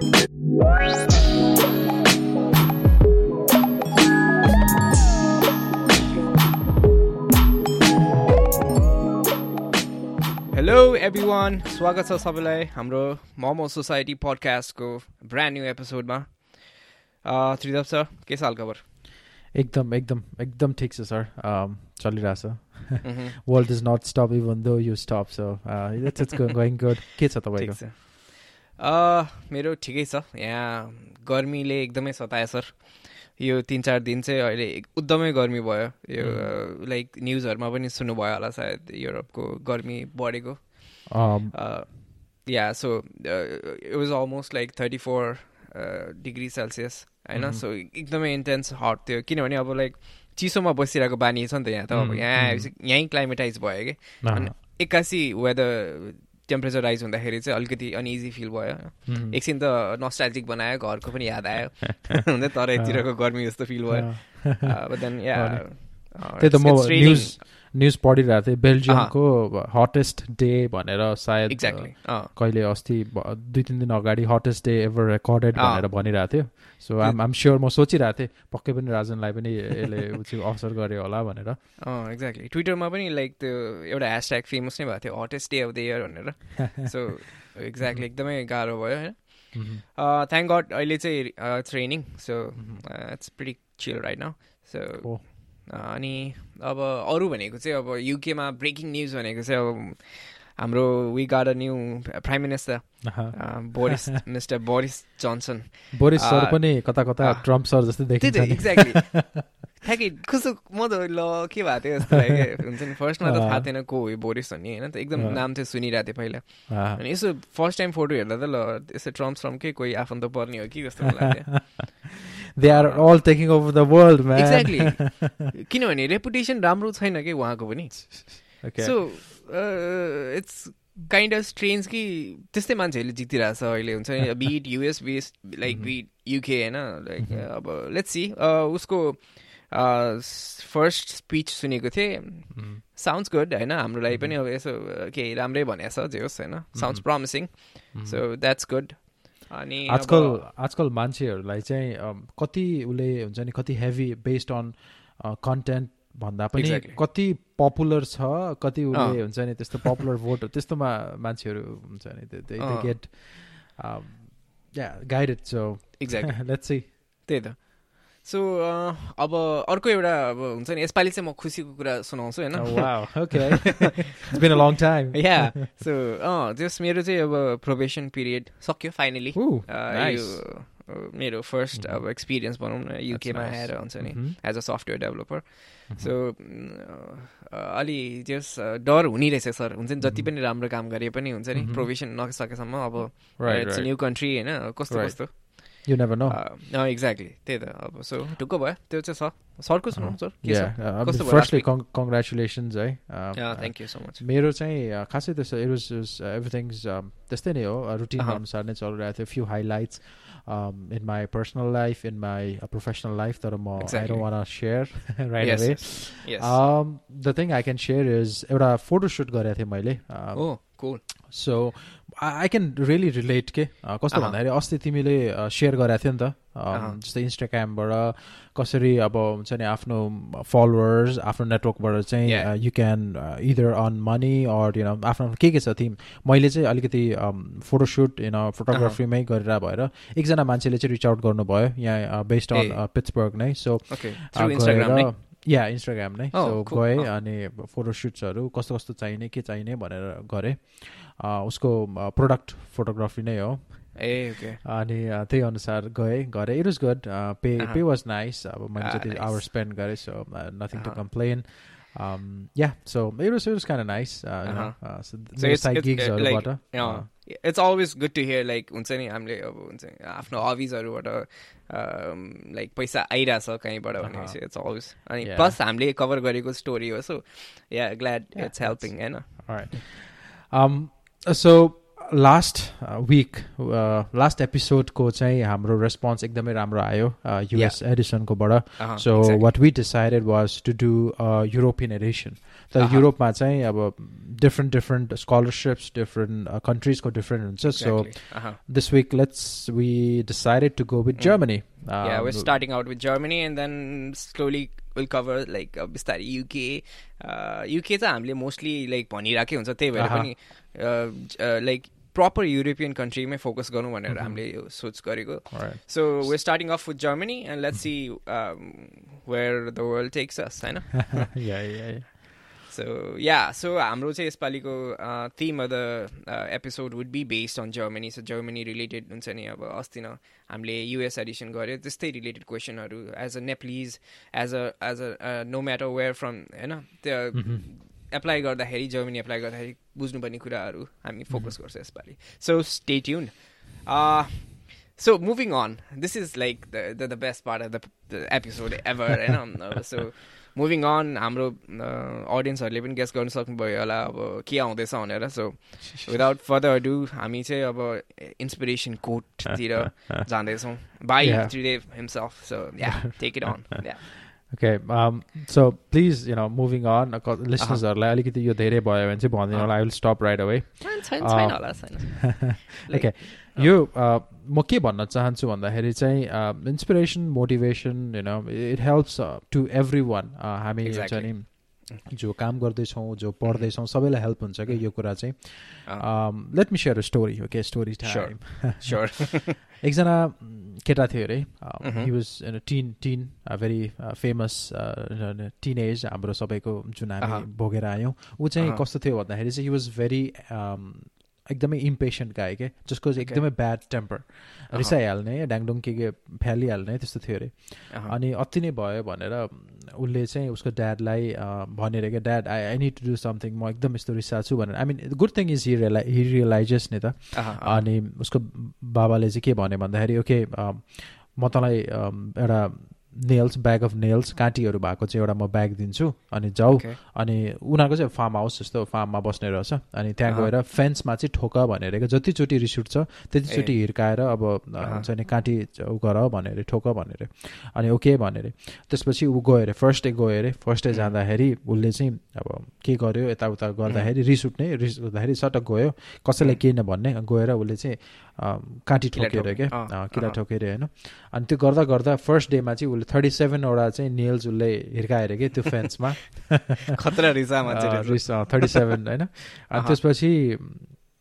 Hello every one स्वागत छ सबैलाई हाम्रो मोमो सोसाइटी पडकास्टको ब्रान्ड न्यू एपिसोडमा त्रिदप सर के छ हालखबर एकदम एकदम एकदम ठिक छ सर चलिरहेछ world is not stop even though you stop so it's it's going good के छ तपाईँको मेरो ठिकै छ। यहाँ गर्मीले एकदमै सतायो सर। यो तिन चार दिन चाहिँ अहिले एकदमै गर्मी भयो। यो लाइक न्युजहरूमा पनि सुन्नुभयो होला सायद युरोपको गर्मी बढेको। या so it was almost like thirty four degree Celsius होइन? सो एकदमै इन्टेन्स हट थियो। किनभने अब लाइक चिसोमा बसिरहेको बानी छ नि त यहाँ त। अब यहाँ आएपछि यहीँ क्लाइमेटाइज भयो कि। अनि एक्कासी वेदर टेम्परेचर राइज हुँदाखेरि चाहिँ अलिकति अनइजी फिल भयो। एकछिन त नस्टाइजिक बनायो घरको पनि याद आयो। हुँदै तर यतिरको गर्मी जस्तो फिल भयो। त्यही त म न्युज पढिरहेको थिएँ बेल्जियमको हटेस्ट डे भनेर सायद एक्ज्याक्टली कहिले अस्ति दुई तिन दिन अगाडि हटेस्ट डे एभर रेकर्डेड भनेर भनिरहेको थियो। सो आम आम स्योर म सोचिरहेको थिएँ पक्कै पनि राजनलाई पनि यसले अवसर गर्यो होला भनेर। एक्ज्याक्टली ट्विटरमा पनि लाइक त्यो एउटा ह्यासट्याग फेमस नै भएको थियो hottest day of the year भनेर। सो एक्ज्याक्टली एकदमै गाह्रो भयो होइन? थ्याङ्क गड अहिले चाहिँ it's raining so it's pretty chill right now so अनि अब अरू भनेको चाहिँ अब युकेमा ब्रेकिङ न्युज भनेको चाहिँ अब हाम्रो we got a new prime minister Boris mister Boris Johnson Boris sir पनि कता कता ट्रम्प सर जस्तै देखिन्छ एक्ज्याक्टली ठ्याक्कै कस्तो म त ल के भएको थियो जस्तो लाग्यो हुन्छ नि फर्स्टमा त थाहा थिएन को हो बोरिस भन्ने होइन त एकदम नाम चाहिँ सुनिरहेको थिएँ पहिला अनि यसो फर्स्ट टाइम फोटो हेर्दा त ल यसो ट्रम्प श्रमकै कोही आफन्त पर्ने हो कि जस्तो लाग्यो they are all taking over the world exactly किनभने रेपुटेसन राम्रो छैन कि उहाँको पनि so it's kind of strange कि त्यस्तै मान्छेहरूले जितिरहेको छ अहिले हुन्छ नि bit US base like bit UK होइन लाइक अब लेट्स सी उसको फर्स्ट स्पिच सुनेको थिएँ। साउन्ड्स गुड होइन? हाम्रो लागि पनि अब यसो केही राम्रै भनेको छ जे होस् होइन? Sounds promising so that's good अनि आजकल आजकल मान्छेहरूलाई चाहिँ कति उसले हुन्छ नि कति हेभी बेस्ड अन कन्टेन्ट भन्दा पनि कति पपुलर छ कति उसले हुन्छ नि त्यस्तो पपुलर भोट त्यस्तोमा मान्छेहरू हुन्छ नि get guided so exact let's see त्यही त। सो अब अर्को एउटा अब हुन्छ नि यसपालि चाहिँ म खुसीको कुरा सुनाउँछु होइन? लङ टाइम या सो अँ जस मेरो चाहिँ अब प्रोभेसन पिरियड सक्यो फाइनली मेरो फर्स्ट अब एक्सपिरियन्स भनौँ न युकेमा आएर हुन्छ नि as a software developer so अलि जस डर हुने रहेछ सर हुन्छ नि जति पनि राम्रो काम गरे पनि हुन्छ नि प्रोभेसन नसकेसम्म अब इट्स न्यू कन्ट्री होइन कस्तो कस्तो। यु नेभर नो एक्ज्याक्टली त्यही त अब सो ढुक्क भयो त्यो चाहिँ छ सरको सुनाउँ सर फर्स्टली कङ्ग्रेचुलेसन्स है थ्याङ्क यू सो मच मेरो चाहिँ खासै त्यस्तो इट वाज एभ्रिथिङ त्यस्तै नै हो रुटिन अनुसार नै चलिरहेको थियो few highlights in my personal life, in my uh, professional life, that I'm, exactly. I don't want to share right yes, away. Yes. Um, the thing I can share is एउटा फोटो सुट गरेको थिएँ मैले oh, cool. So I can really relate के कस्तो भन्दाखेरि अस्ति तिमीले सेयर गरेको थियो नि त। जस्तै इन्स्टाग्रामबाट कसरी अब हुन्छ नि आफ्नो फलोवर्स आफ्नो नेटवर्कबाट चाहिँ you can either on money or you आफ्नो के के छ थिम मैले चाहिँ अलिकति फोटोसुट यु फोटोग्राफीमै गरेर भएर एकजना मान्छेले चाहिँ रिच आउट गर्नुभयो यहाँ बेस्ड अन पिट्सबर्ग नै। सो गएर या इन्स्टाग्राम नै। सो गएँ अनि फोटोसुट्सहरू कस्तो कस्तो चाहिने के चाहिने भनेर गरेँ। उसको प्रोडक्ट फोटोग्राफी नै हो। ए अनि त्यही अनुसार गएँ गरेँ। It was good pay pay was nice अब मैले जति आवर स्पेन्ड गरेँ so nothing to complain it's, side it's, gigs it, like, uh, it's always good to hear like हुन्छ नि हामीले अब हुन्छ आफ्नो हबिजहरूबाट लाइक पैसा आइरहेछ कहीँबाट भनेपछि इट्स अलवेज अनि प्लस हामीले कभर गरेको स्टोरी हो so yeah glad it's helping होइन सो लास्ट विक लास्ट एपिसोडको चाहिँ हाम्रो रेस्पोन्स एकदमै राम्रो आयो US एडिसनकोबाट so what we decided was to do European edition त युरोपमा चाहिँ अब डिफ्रेन्ट डिफ्रेन्ट स्कलरसिप्स डिफ्रेन्ट कन्ट्रिजको डिफ्रेन्ट हुन्छ। So this week let's we decided to go with Germany yeah, we're starting out with Germany and then slowly we'll cover like uh, बिस्तारै UK UK चाहिँ हामीले mostly like भनिरहेकै हुन्छ त्यही भएर पनि लाइक प्रपर युरोपियन कन्ट्रीमै फोकस गरौँ भनेर हामीले यो सोच गरेको। So we starting off with Germany and let's see where the world takes us होइन सो या सो हाम्रो चाहिँ यसपालिको theme of the episode would be based on Germany so Germany related हुन्छ नि अब अस्ति न हामीले युएस एडिसन गऱ्यो त्यस्तै रिलेटेड क्वेसनहरू as a Nepalese as a as a no matter where from होइन त्यो एप्लाई गर्दाखेरि जर्मनी एप्लाई गर्दाखेरि बुझ्नुपर्ने कुराहरू हामी फोकस गर्छ यसपालि so stay tune so moving on this is like the the best part of the episode ever होइन सो moving on हाम्रो अडियन्सहरूले पनि गेस्ट गर्नु सक्नुभयो होला अब के आउँदैछ भनेर सो विदाउट फर्दर डु हामी चाहिँ अब इन्सपिरेसन कोटतिर जाँदैछौँ. By Tridev himself so yeah take it on yeah Okay, um, so please, you know, moving on, लिसनर्सहरूलाई अलिकति यो धेरै भयो भने चाहिँ भनिदिनु होला I will stop right away okay यो म के भन्न चाहन्छु भन्दाखेरि चाहिँ इन्सपिरेसन मोटिभेसन होइन it helps to everyone हामी हुन्छ नि जो काम गर्दैछौँ जो पढ्दैछौँ सबैलाई हेल्प हुन्छ कि यो कुरा चाहिँ। Let me share story okay story time एकजना केटा थियो अरे he was teen teen very famous teen age हाम्रो सबैको जुन हामी भोगेर आयौँ ऊ चाहिँ कस्तो थियो भन्दाखेरि चाहिँ हि वाज भेरी एकदमै इम्पेसेन्ट गाए क्या जसको चाहिँ एकदमै ब्याड टेम्पर रिसाइहाल्ने ड्याङडुङ के के फ्यालिहाल्ने त्यस्तो थियो अरे अनि अति नै भयो भनेर उसले चाहिँ उसको ड्याडलाई भनेर क्या dad I I need to do something म एकदम यस्तो रिसा छु भनेर। I mean good thing is he really he realizes नि त। अनि उसको बाबाले चाहिँ के भन्यो भन्दाखेरि ओके म तँलाई एउटा नेल्स ब्याग अफ नेल्स काँटीहरू भएको चाहिँ एउटा म ब्याग दिन्छु अनि जाऊ अनि उनीहरूको चाहिँ फार्म हाउस जस्तो फार्ममा बस्ने रहेछ अनि त्यहाँ गएर फेन्समा चाहिँ ठोक भनेर जतिचोटि रिस उठ्छ त्यतिचोटि हिर्काएर अब हुन्छ नि काँटी उ गर भनेर ठोक भनेर अनि ओके भनेर। त्यसपछि ऊ गयो अरे फर्स्ट डे गयो अरे फर्स्ट डे जाँदाखेरि उसले चाहिँ अब के गर्यो यताउता गर्दाखेरि रिस उठ्ने रिस उठ्दाखेरि सटक गयो कसैलाई केही नभन्ने गएर उसले चाहिँ काँटी ठोकेर क्या किरा ठोकेर होइन? अनि त्यो गर्दा गर्दा फर्स्ट डेमा चाहिँ उसले थर्टी सेभेनवटा चाहिँ नेल्स उसले हिर्काएर क्या त्यो फेन्समा थर्टी सेभेन होइन? अनि त्यसपछि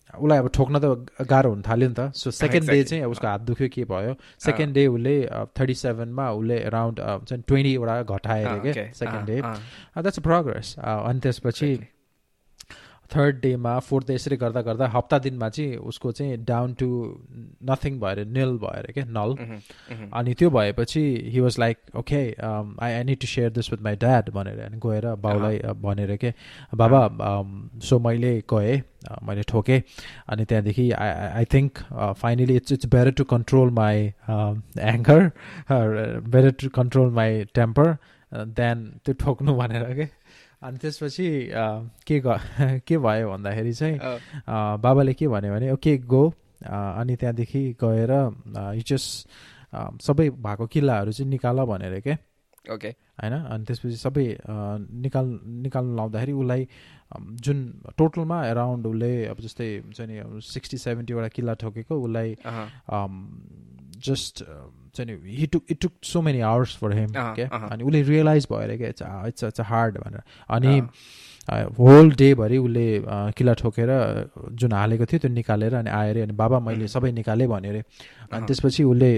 उसलाई अब ठोक्न त गाह्रो हुन थाल्यो नि त। सो सेकेन्ड डे चाहिँ उसको हात दुख्यो के भयो? सेकेन्ड डे उसले थर्टी सेभेनमा उसले अराउन्ड चाहिँ ट्वेन्टीवटा घटाएर क्या सेकेन्ड डे द्याट्स प्रोग्रेस अनि त्यसपछि थर्ड डेमा फोर्थ डे यसरी गर्दा गर्दा हप्ता दिनमा चाहिँ उसको चाहिँ डाउन टु नथिङ भएर निल भएर क्या नल अनि त्यो भएपछि he was like okay I I need to share this with my dad भनेर अनि गएर बाउलाई भनेर के बाबा सो मैले गएँ मैले ठोकेँ अनि त्यहाँदेखि I I think finally it's it's better to control my anger better to control my temper than त्यो ठोक्नु भनेर के? अनि त्यसपछि के के भयो भन्दाखेरि चाहिँ बाबाले के भन्यो भने ओके गो। अनि त्यहाँदेखि गएर हिचस सबै भएको किल्लाहरू चाहिँ निकाल भनेर क्या ओके होइन अनि त्यसपछि सबै निकाल निकाल्नु लाउँदाखेरि उसलाई जुन टोटलमा एराउन्ड उसले अब जस्तै हुन्छ नि सिक्सटी सेभेन्टीवटा किल्ला ठोकेको उसलाई जस्ट चाहिँ नि he took it took so many hours for him क्या अनि उसले रियलाइज भएर क्या इट्स इट्स इट्स हार्ड भनेर। अनि होल डेभरि उसले किल्ला ठोकेर जुन हालेको थियो त्यो निकालेर अनि आएर अनि बाबा मैले सबै निकालेँ भन्यो अरे अनि त्यसपछि उसले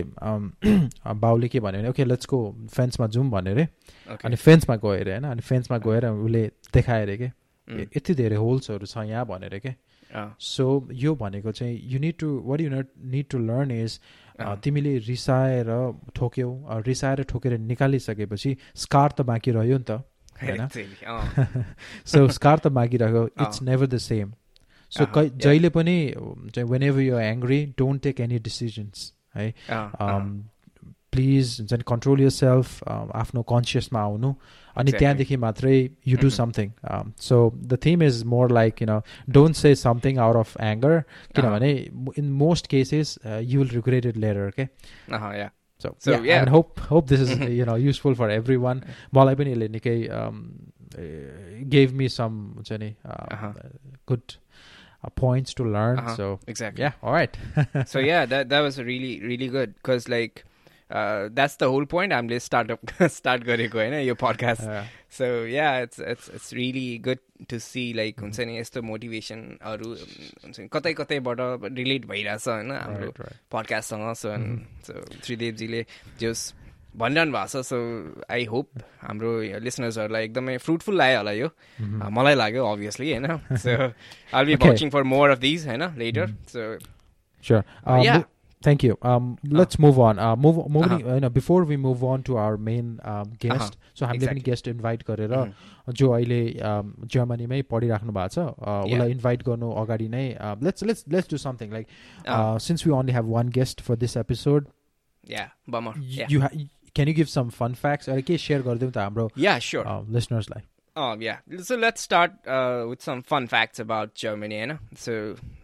बाउले के भन्यो भने ओके लेट्सको फेन्समा जाउँ भन्यो अरे अनि फेन्समा गयो अरे होइन अनि फेन्समा गएर उसले देखायो अरे के यति धेरै होल्सहरू छ यहाँ भनेर के। सो यो भनेको चाहिँ you need to what you not need to learn is तिमीले रिसाएर ठोक्यौ रिसाएर ठोकेर निकालिसकेपछि स्कार त बाँकी रह्यो नि त। होइन सो स्कार त बाँकी रह्यो it's never the same so जहिले पनि whenever you angry don't take any decisions है प्लिज हुन्छ नि कन्ट्रोल यर सेल्फ आफ्नो कन्सियसमा आउनु। अनि त्यहाँदेखि मात्रै you do something so the theme is more like you know don't say something out of anger किनभने in most cases you will regret it later के So, so yeah, yeah. and hope hope this is you know useful for everyone. मलाई पनि यसले निकै gave me some हुन्छ नि good uh, points to learn. Uh-huh. So exactly yeah, all right. so yeah that that was really really good because like that's the whole point हामीले startup start गरेको होइन यो podcast. Uh, so yeah it's it's it's really good to see like हुन्छ नि यस्तो मोटिभेसनहरू हुन्छ नि कतै कतैबाट रिलेट भइरहेछ होइन हाम्रो. पडकास्टसँग सो सो त्रिदेवजीले जस भनिरहनु भएको छ सो आई होप हाम्रो लिसनर्सहरूलाई एकदमै फ्रुटफुल लाग्यो होला यो. Mm-hmm. Uh, मलाई लाग्यो अभियसली होइन so all be. Watching for more of these होइन later so Sure. Um, yeah. mo- Thank you. Um, let's move on. Uh, move moving. Uh-huh. You know, before we move on to our main um, guest, so हामीले पनि exactly. Guest invite गरेर Mhm. जो अहिले um, जर्मनीमै पढिराख्नु भएको छ uh, Yeah. उसलाई invite गर्नु अगाडि नै let's let's let's do something like Uh, since we only have one guest for this episode yeah bummer you can you give some fun facts अरे के सेयर गरिदिउँ त हाम्रो या स्योर लिसनर्सलाई Oh yeah. So let's start uh, with some fun facts about Germany, होइन So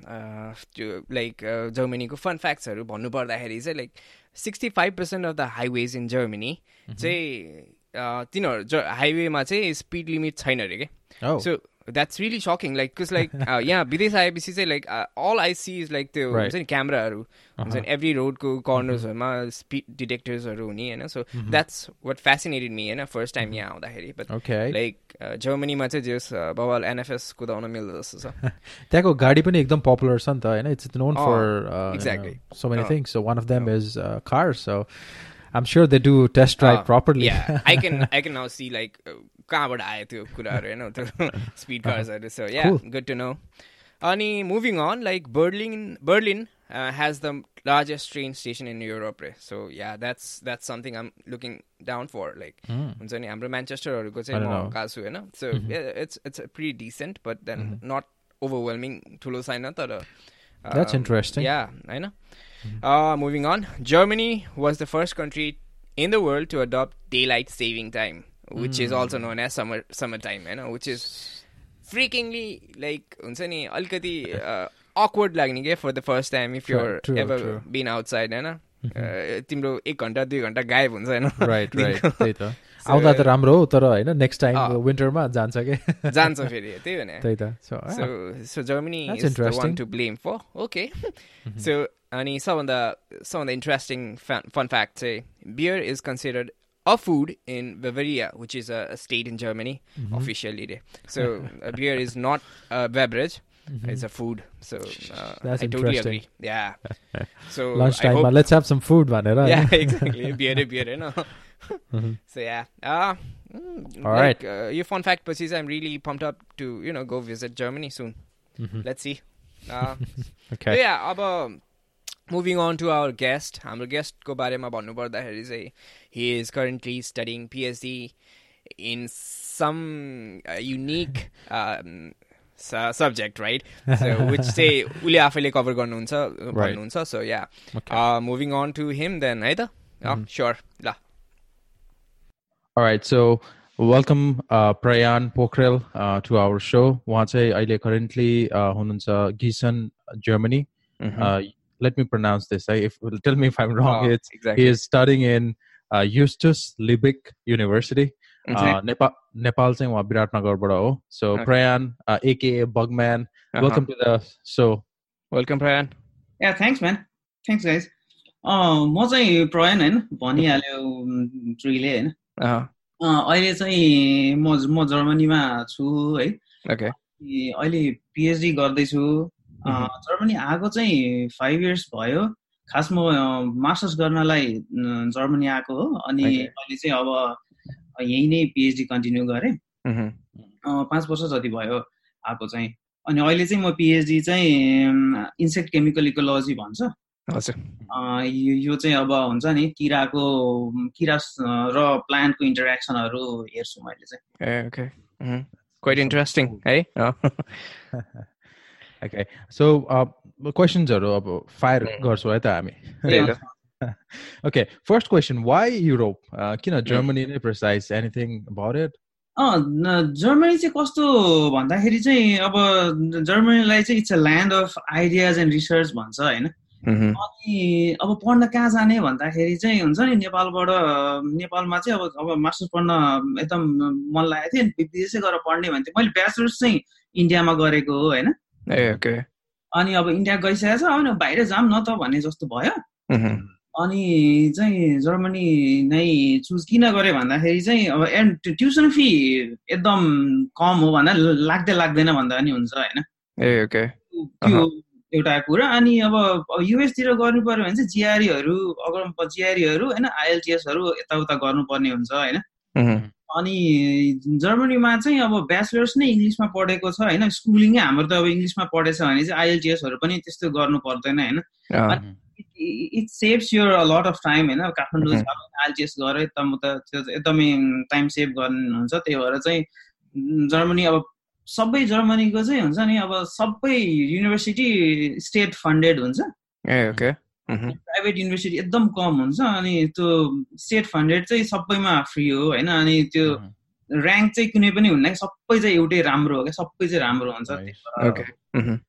uh, त्यो like uh, Germany को fun facts हरू भन्नु पर्दाखेरि चाहिँ like 65% of the highways in Germany चाहिँ uh, तिनीहरू हाइवेमा चाहिँ स्पिड लिमिट छैन अरे के Oh. So that's really sucking like cause like यहाँ विदेश आएपछि चाहिँ like all I see is like त्यो Right. हुन्छ नि क्यामराहरू हुन्छ नि एभ्री रोडको कर्नर्सहरूमा स्पिड डिटेक्टर्सहरू हुने होइन so that's what fascinated me होइन फर्स्ट टाइम यहाँ आउँदाखेरि बट Okay. लाइक जर्मनीमा चाहिँ जेस बवाल एनएफएस कुदाउन मिल्दो जस्तो छ त्यहाँको गाडी पनि एकदम पपुलर छ नि त होइन it's known Oh, for exactly. So many Oh. Things so one of them is car so I'm sure they do test drive properly I can I can now see like कहाँबाट आयो त्यो कुराहरू होइन त्यो speed कार्सहरू so yeah Cool. Good to know अनि moving on like Berlin Berlin has the largest train station in Europe रे so yeah that's that's something I'm looking down for like हुन्छ नि हाम्रो म्यान्चेस्टरहरूको चाहिँ I don't म know. गएको छु होइन so it's it's pretty decent but then not overwhelming ठुलो छैन तर That's um, interesting. Yeah, I know. Uh, moving on, Germany was the first country in the world to adopt daylight saving time, which is also known as summer summertime, you know, which is freakingly like हुन्छ नि अलिकति awkward लाग्ने के for the first time if True, you're true, ever true. been outside होइन Uh, तिम्रो एक घन्टा दुई घन्टा गायब हुन्छ होइन राइट राइट दिनको। त्यही त आउँदा त राम्रो हो तर होइन नेक्स्ट टाइम अँ। विन्टरमा जान्छ के जान्छ फेरि त्यही भने त्यही त so So, so Germany That's is the one interesting. to blame for. Okay. So, and some of the some of the interesting fun, fun facts say beer is considered a food in Bavaria, which is a, a state in Germany officially. day. So, a beer is not a beverage; it's a food. So, uh, That's I totally interesting. agree. Yeah. So, lunch I टाइममा hope. Let's have some food भनेर Yeah, exactly. beer, beer, you know. So yeah. Uh, mm, All like, uh, your fun fact, Persis, I'm really pumped up to you know go visit Germany soon. Let's see. Uh, okay yeah, अब Moving on to our guest. हाम्रो गेस्टको बारेमा भन्नुपर्दाखेरि चाहिँ he is currently studying PhD in some uh, unique um, su- subject, right? So which चाहिँ उसले आफैले cover गर्नुहुन्छ भन्नुहुन्छ so yeah. Okay. Uh, moving on to him then है त sure ल All right, so welcome uh, Prayan Pokrail uh, to our show. उहाँ चाहिँ अहिले currently uh, हुनुहुन्छ Gießen, Germany. Uh, let me pronounce this. I, if tell me if I'm wrong. Oh, it's exactly. he is studying in uh, Justus Liebig University. Uh, Nepal, Nepal चाहिँ उहाँ विराटनगरबाट हो. So Okay. Prayan, uh, aka Bugman, Uh-huh. welcome to the show. Welcome Prayan yeah thanks man thanks guys म चाहिँ प्रयन होइन भनिहाल्यो ट्रीले होइन अहिले चाहिँ म म जर्मनीमा छु है अहिले पिएचडी गर्दैछु अँ, जर्मनी आएको चाहिँ फाइभ इयर्स भयो। खास म मास्टर्स गर्नलाई जर्मनी आएको हो। अनि. अहिले चाहिँ अब यहीँ नै पिएचडी कन्टिन्यू गरेँ। अँ, पाँच वर्ष जति भयो आएको चाहिँ। अनि अहिले चाहिँ म पिएचडी चाहिँ इन्सेक्ट केमिकल इकोलोजी भन्छ। हजुर। अँ, यो चाहिँ अब हुन्छ नि किराको किरा र प्लान्टको इन्टरेक्सनहरू हेर्छु मैले चाहिँ। ए ओके uh, questions-हरु अब फायर. गर्छौँ है त हामी first question, why Europe? Uh, किन Germany नै precise? Anything about it? अँ न- जर्मनी चाहिँ कस्तो भन्दाखेरि चाहिँ अब जर्मनीलाई चाहिँ it's a land of ideas and research भन्छ होइन अनि अब पढ्न कहाँ जाने भन्दाखेरि चाहिँ हुन्छ नि नेपालबाट नेपालमा चाहिँ अब अब मास्टर्स पढ्न एकदम मन लागेको थियो विदेशै गएर पढ्ने भन्थ्यो मैले ब्याचलर्स चाहिँ इन्डियामा गरेको हो होइन अनि अब इन्डिया गइसकेको छ अब बाहिर जाऊँ न त भन्ने जस्तो भयो। अनि चाहिँ जर्मनी नै चुज किन गरेँ भन्दाखेरि चाहिँ अब एन्ड ट्युसन फी एकदम कम हो भन्दा लाग्दै लाग्दैन भन्दा पनि हुन्छ होइन। त्यो एउटा कुरा। अनि अब युएसतिर गर्नु पर्यो भने चाहिँ जिआरईहरू अगर जिआरईहरू होइन आइएलटिएसहरू यताउता गर्नुपर्ने हुन्छ होइन। अनि जर्मनीमा चाहिँ अब ब्याचलर्स नै इङ्ग्लिसमा पढेको छ होइन? स्कुलिङै हाम्रो त अब इङ्ग्लिसमा पढेछ भने चाहिँ आइएलटिएसहरू पनि त्यस्तो गर्नु पर्दैन होइन? It saves your lot of time होइन? काठमाडौँ आइएलटिएस गरेर एकदम त एकदमै टाइम सेभ गर्नुहुन्छ त्यही भएर चाहिँ जर्मनी अब सबै जर्मनीको चाहिँ हुन्छ नि अब सबै युनिभर्सिटी स्टेट फन्डेड हुन्छ। प्राइभेट युनिभर्सिटी एकदम कम हुन्छ अनि त्यो स्टेट फन्डेड चाहिँ सबैमा फ्री हो होइन? अनि त्यो ऱ्याङ्क चाहिँ कुनै पनि हुन्न सबै चाहिँ एउटै राम्रो हो क्या? सबै चाहिँ राम्रो हुन्छ।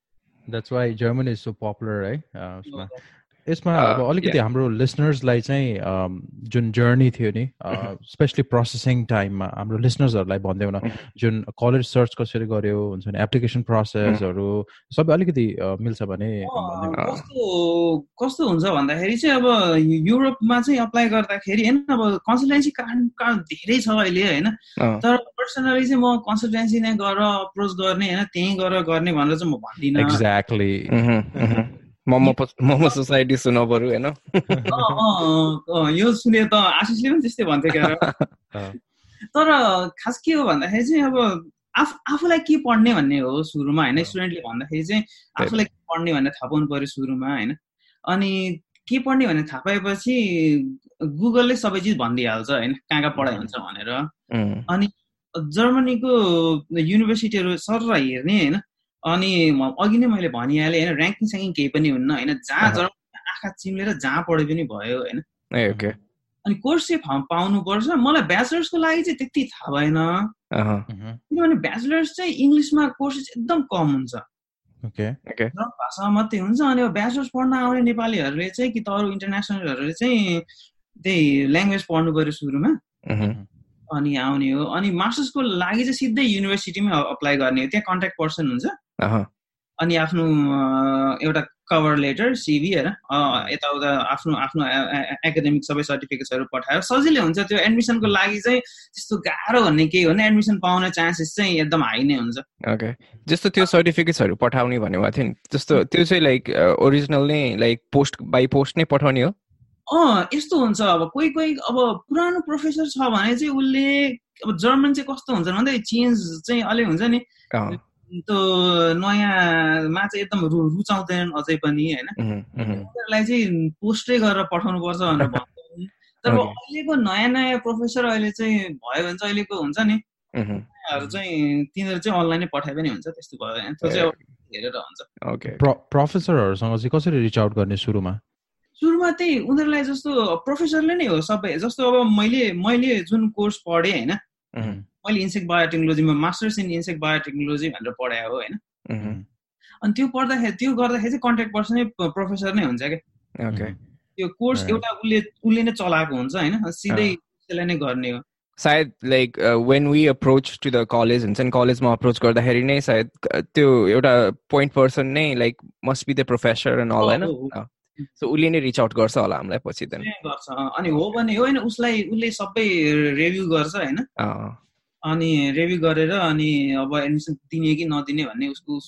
That's why Germany is so popular, right? यसमा अब अलिकति हाम्रो लिसनर्सलाई चाहिँ जुन जर्नी थियो नि स्पेसली प्रोसेसिङ टाइममा हाम्रो लिसनर्सहरूलाई भनिदेऊ न जुन कलेज सर्च कसरी गर्यो हुन्छ नि एप्लिकेसन प्रोसेसहरू सबै अलिकति मिल्छ भने कस्तो कस्तो हुन्छ भन्दाखेरि चाहिँ अब युरोपमा चाहिँ अप्लाई गर्दाखेरि होइन अब कन्सल्टेन्सी कारण धेरै छ अहिले होइन। तर पर्सनली चाहिँ म कन्सल्टेन्सी नै गरेर अप्रोच गर्ने होइन त्यहीँ गएर गर्ने भनेर चाहिँ म भन्दिनँ। एक्ज्याक्टली मोमो मोमो सोसाइटी सुन पऱ्यो होइन यो सुने त आशिषले पनि त्यस्तै भन्थ्यो क्या तर खास के हो भन्दाखेरि चाहिँ अब आफ आफूलाई के पढ्ने भन्ने हो सुरुमा होइन? स्टुडेन्टले भन्दाखेरि चाहिँ आफूलाई के पढ्ने भनेर थाहा पाउनु पऱ्यो सुरुमा होइन? अनि के पढ्ने भनेर थाहा पाएपछि गुगलले सबै चिज भनिदिइहाल्छ होइन? कहाँ कहाँ पढाइ हुन्छ भनेर। अनि जर्मनीको युनिभर्सिटीहरू सर हेर्ने होइन? अनि अघि नै मैले भनिहालेँ होइन ऱ्याङ्किङ स्याङ्किङ केही पनि हुन्न होइन जहाँ जर आँखा चिम्लेर जहाँ पढे पनि भयो होइन। अनि कोर्स चाहिँ पाउनुपर्छ। मलाई ब्याचलर्सको लागि चाहिँ त्यति थाहा भएन। किनभने ब्याचलर्स चाहिँ इङ्ग्लिसमा कोर्सेस एकदम कम हुन्छ। भाषामा मात्रै हुन्छ। अनि अब ब्याचलर्स पढ्न आउने नेपालीहरूले चाहिँ कि त अरू इन्टरनेसनलहरूले चाहिँ त्यही ल्याङ्ग्वेज पढ्नु पऱ्यो सुरुमा। अनि आउने हो। अनि मास्टर्सको लागि चाहिँ सिधै युनिभर्सिटीमै अप्लाई गर्ने हो। त्यहाँ कन्ट्याक्ट पर्सन हुन्छ। अनि आफ्नो एउटा कभर लेटर सिभी हेर यताउता आफ्नो आफ्नो एकाडेमिक सबै सर्टिफिकेट्सहरू पठाएर सजिलै हुन्छ त्यो एडमिसनको लागि चाहिँ त्यस्तो गाह्रो भन्ने केही हो भने एडमिसन पाउने चान्सेस चाहिँ एकदम हाई नै हुन्छ। ओके जस्तो त्यो सर्टिफिकेट्सहरू पठाउने भन्ने भएको थियो नि जस्तो त्यो चाहिँ लाइक ओरिजिनल नै लाइक पोस्ट बाई पोस्ट नै पठाउने हो? अँ यस्तो हुन्छ अब। कोही कोही अब पुरानो प्रोफेसर छ भने चाहिँ उसले अब जर्मन चाहिँ कस्तो हुन्छ भन्दा चेन्ज चाहिँ अलिक हुन्छ नि। त्यो नयाँमा चाहिँ एकदम रु रुचाउँदैनन् अझै पनि होइन? उनीहरूलाई चाहिँ पोस्टै गरेर पठाउनु पर्छ भनेर भन्छ तर अहिलेको नयाँ नयाँ प्रोफेसर अहिले चाहिँ भयो भने चाहिँ अहिलेको हुन्छ नि। चाहिँ तिनीहरू चाहिँ अनलाइनै पठाए पनि हुन्छ त्यस्तो भयो भने त्यो चाहिँ हेरेर हुन्छ। प्रोफेसरहरूसँग चाहिँ कसरी रिच आउट गर्ने सुरुमा? सुरुमा त्यही उनीहरूलाई जस्तो प्रोफेसरले नै हो सबै जस्तो अब मैले मैले जुन कोर्स पढेँ होइन? मैले इन्सेक्ट बायोटेक्नोलोजीमा मास्टर्स इन इन्सेक्ट बायोटेक्नोलोजी भनेर पढायो हो होइन? अनि त्यो पढ्दाखेरि त्यो गर्दाखेरि चाहिँ कन्ट्याक्ट पर्सनै प्रोफेसर नै हुन्छ क्या। त्यो कोर्स एउटा उसले उसले नै चलाएको हुन्छ होइन? सिधै त्यसलाई नै गर्ने हो। सायद like when we approach to the college हुन्छ नि कलेजमा अप्रोच गर्दाखेरि नै सायद त्यो एउटा पोइन्ट पर्सन नै like must be the professor and all होइन? सो उसले नै रिच आउट गर्छ होला हामीलाई पछि त गर्छ। अनि हो भने हो होइन? उसलाई उसले सबै रिभ्यू गर्छ होइन? अनि रिभ्यू गरेर अनि अब एडमिसन दिने कि नदिने भन्ने उसको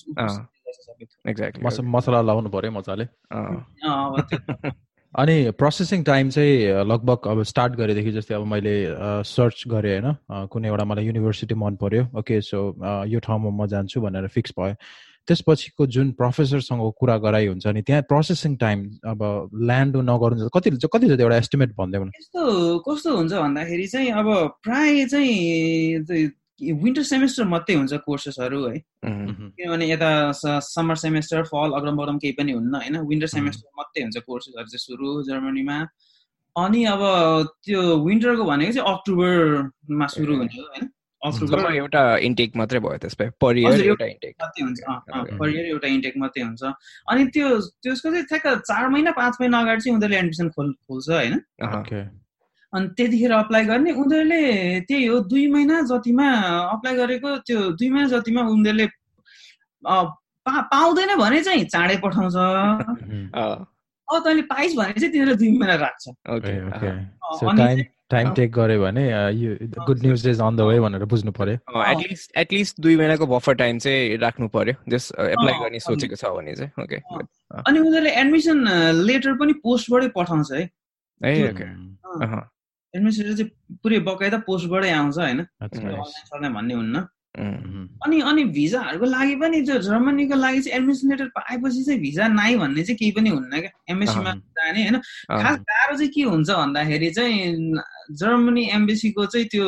एक्ज्याक्टली मसला लगाउनु पर्यो मजाले। अनि प्रोसेसिङ टाइम चाहिँ लगभग अब स्टार्ट गरेदेखि जस्तै अब मैले सर्च गरेँ होइन। कुनै एउटा मलाई युनिभर्सिटी मन पर्यो। ओके सो यो ठाउँमा म जान्छु भनेर फिक्स भयो त्यसपछिको जुन प्रोफेसरसँग कुरा गराइ हुन्छ नि त्यहाँ प्रोसेसिङ टाइम अब ल्यान्ड नगर्नु कति कति जति एउटा एस्टिमेट भनिदियो भने यस्तो कस्तो हुन्छ भन्दाखेरि चाहिँ अब प्राय चाहिँ विन्टर सेमेस्टर मात्रै हुन्छ कोर्सेसहरू है। किनभने यता समर सेमेस्टर फल अग्रम बगरम केही पनि हुन्न होइन। विन्टर सेमेस्टर मात्रै हुन्छ कोर्सेसहरू चाहिँ सुरु जर्मनीमा। अनि अब त्यो विन्टरको भनेको चाहिँ अक्टोबरमा सुरु हुने हो होइन। एउटा इन्टेक मात्रै भयो त्यसमा पर इयर एउटा इन्टेक मात्रै हुन्छ। पर इयर एउटा इन्टेक मात्रै हुन्छ। अनि त्यो त्यसको चाहिँ ठ्याक्क चार महिना पाँच महिना अगाडि चाहिँ उनीहरूले एडमिसन खोल खोल्छ होइन? अनि त्यतिखेर अप्लाई गर्ने उनीहरूले त्यही हो दुई महिना जतिमा अप्लाई गरेको त्यो दुई महिना जतिमा उनीहरूले पाउँदैन भने चाहिँ चाँडै पठाउँछ। अब तैँले पाइस् भने चाहिँ तिनीहरूले दुई महिना राख्छ। टाइम टेक गऱ्यो भने good news is on the way भनेर बुझ्नु पर्यो। एटलिस्ट एटलिस्ट दुई महिनाको बफर टाइम चाहिँ राख्नु पर्यो जस एप्लाई गर्ने सोचेको छ भने चाहिँ। ओके अनि उनीहरूले एडमिसन लेटर पनि पोस्टबाटै पठाउँछ है। ए ओके एडमिसन लेटर चाहिँ पुरै बकाइदा पोस्टबाटै आउँछ होइन। भन्ने हुन्न। अनि अनि भिजाहरूको लागि पनि त्यो जर्मनीको लागि चाहिँ एडमिसन लेटर पाएपछि चाहिँ भिजा नाइ भन्ने चाहिँ केही पनि हुन्न क्या। एमएससीमा जाने होइन। खास गाह्रो चाहिँ के हुन्छ भन्दाखेरि चाहिँ जर्मनी एम्बेसीको चाहिँ त्यो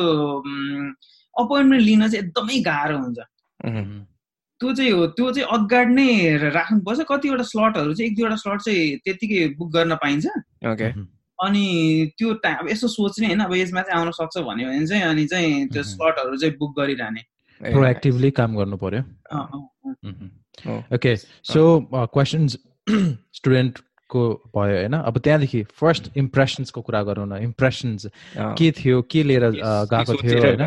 अपोइन्टमेन्ट लिन चाहिँ एकदमै गाह्रो हुन्छ। त्यो चाहिँ हो त्यो चाहिँ अगाडि नै राख्नुपर्छ। कतिवटा स्लटहरू चाहिँ एक दुईवटा स्लट चाहिँ त्यतिकै बुक गर्न पाइन्छ। अनि त्यो टाइम यसो सोच्ने होइन अब यसमा चाहिँ आउन सक्छ भन्यो भने चाहिँ अनि चाहिँ त्यो स्लटहरू चाहिँ बुक गरिरहने। प्रोएक्टिभली काम गर्नु पर्यो। ओके सो क्वेसन्स स्टुडेन्टको भयो होइन? अब त्यहाँदेखि फर्स्ट इम्प्रेसन्सको कुरा गरौँ न? इम्प्रेसन्स के थियो के लिएर गएको थियो होइन?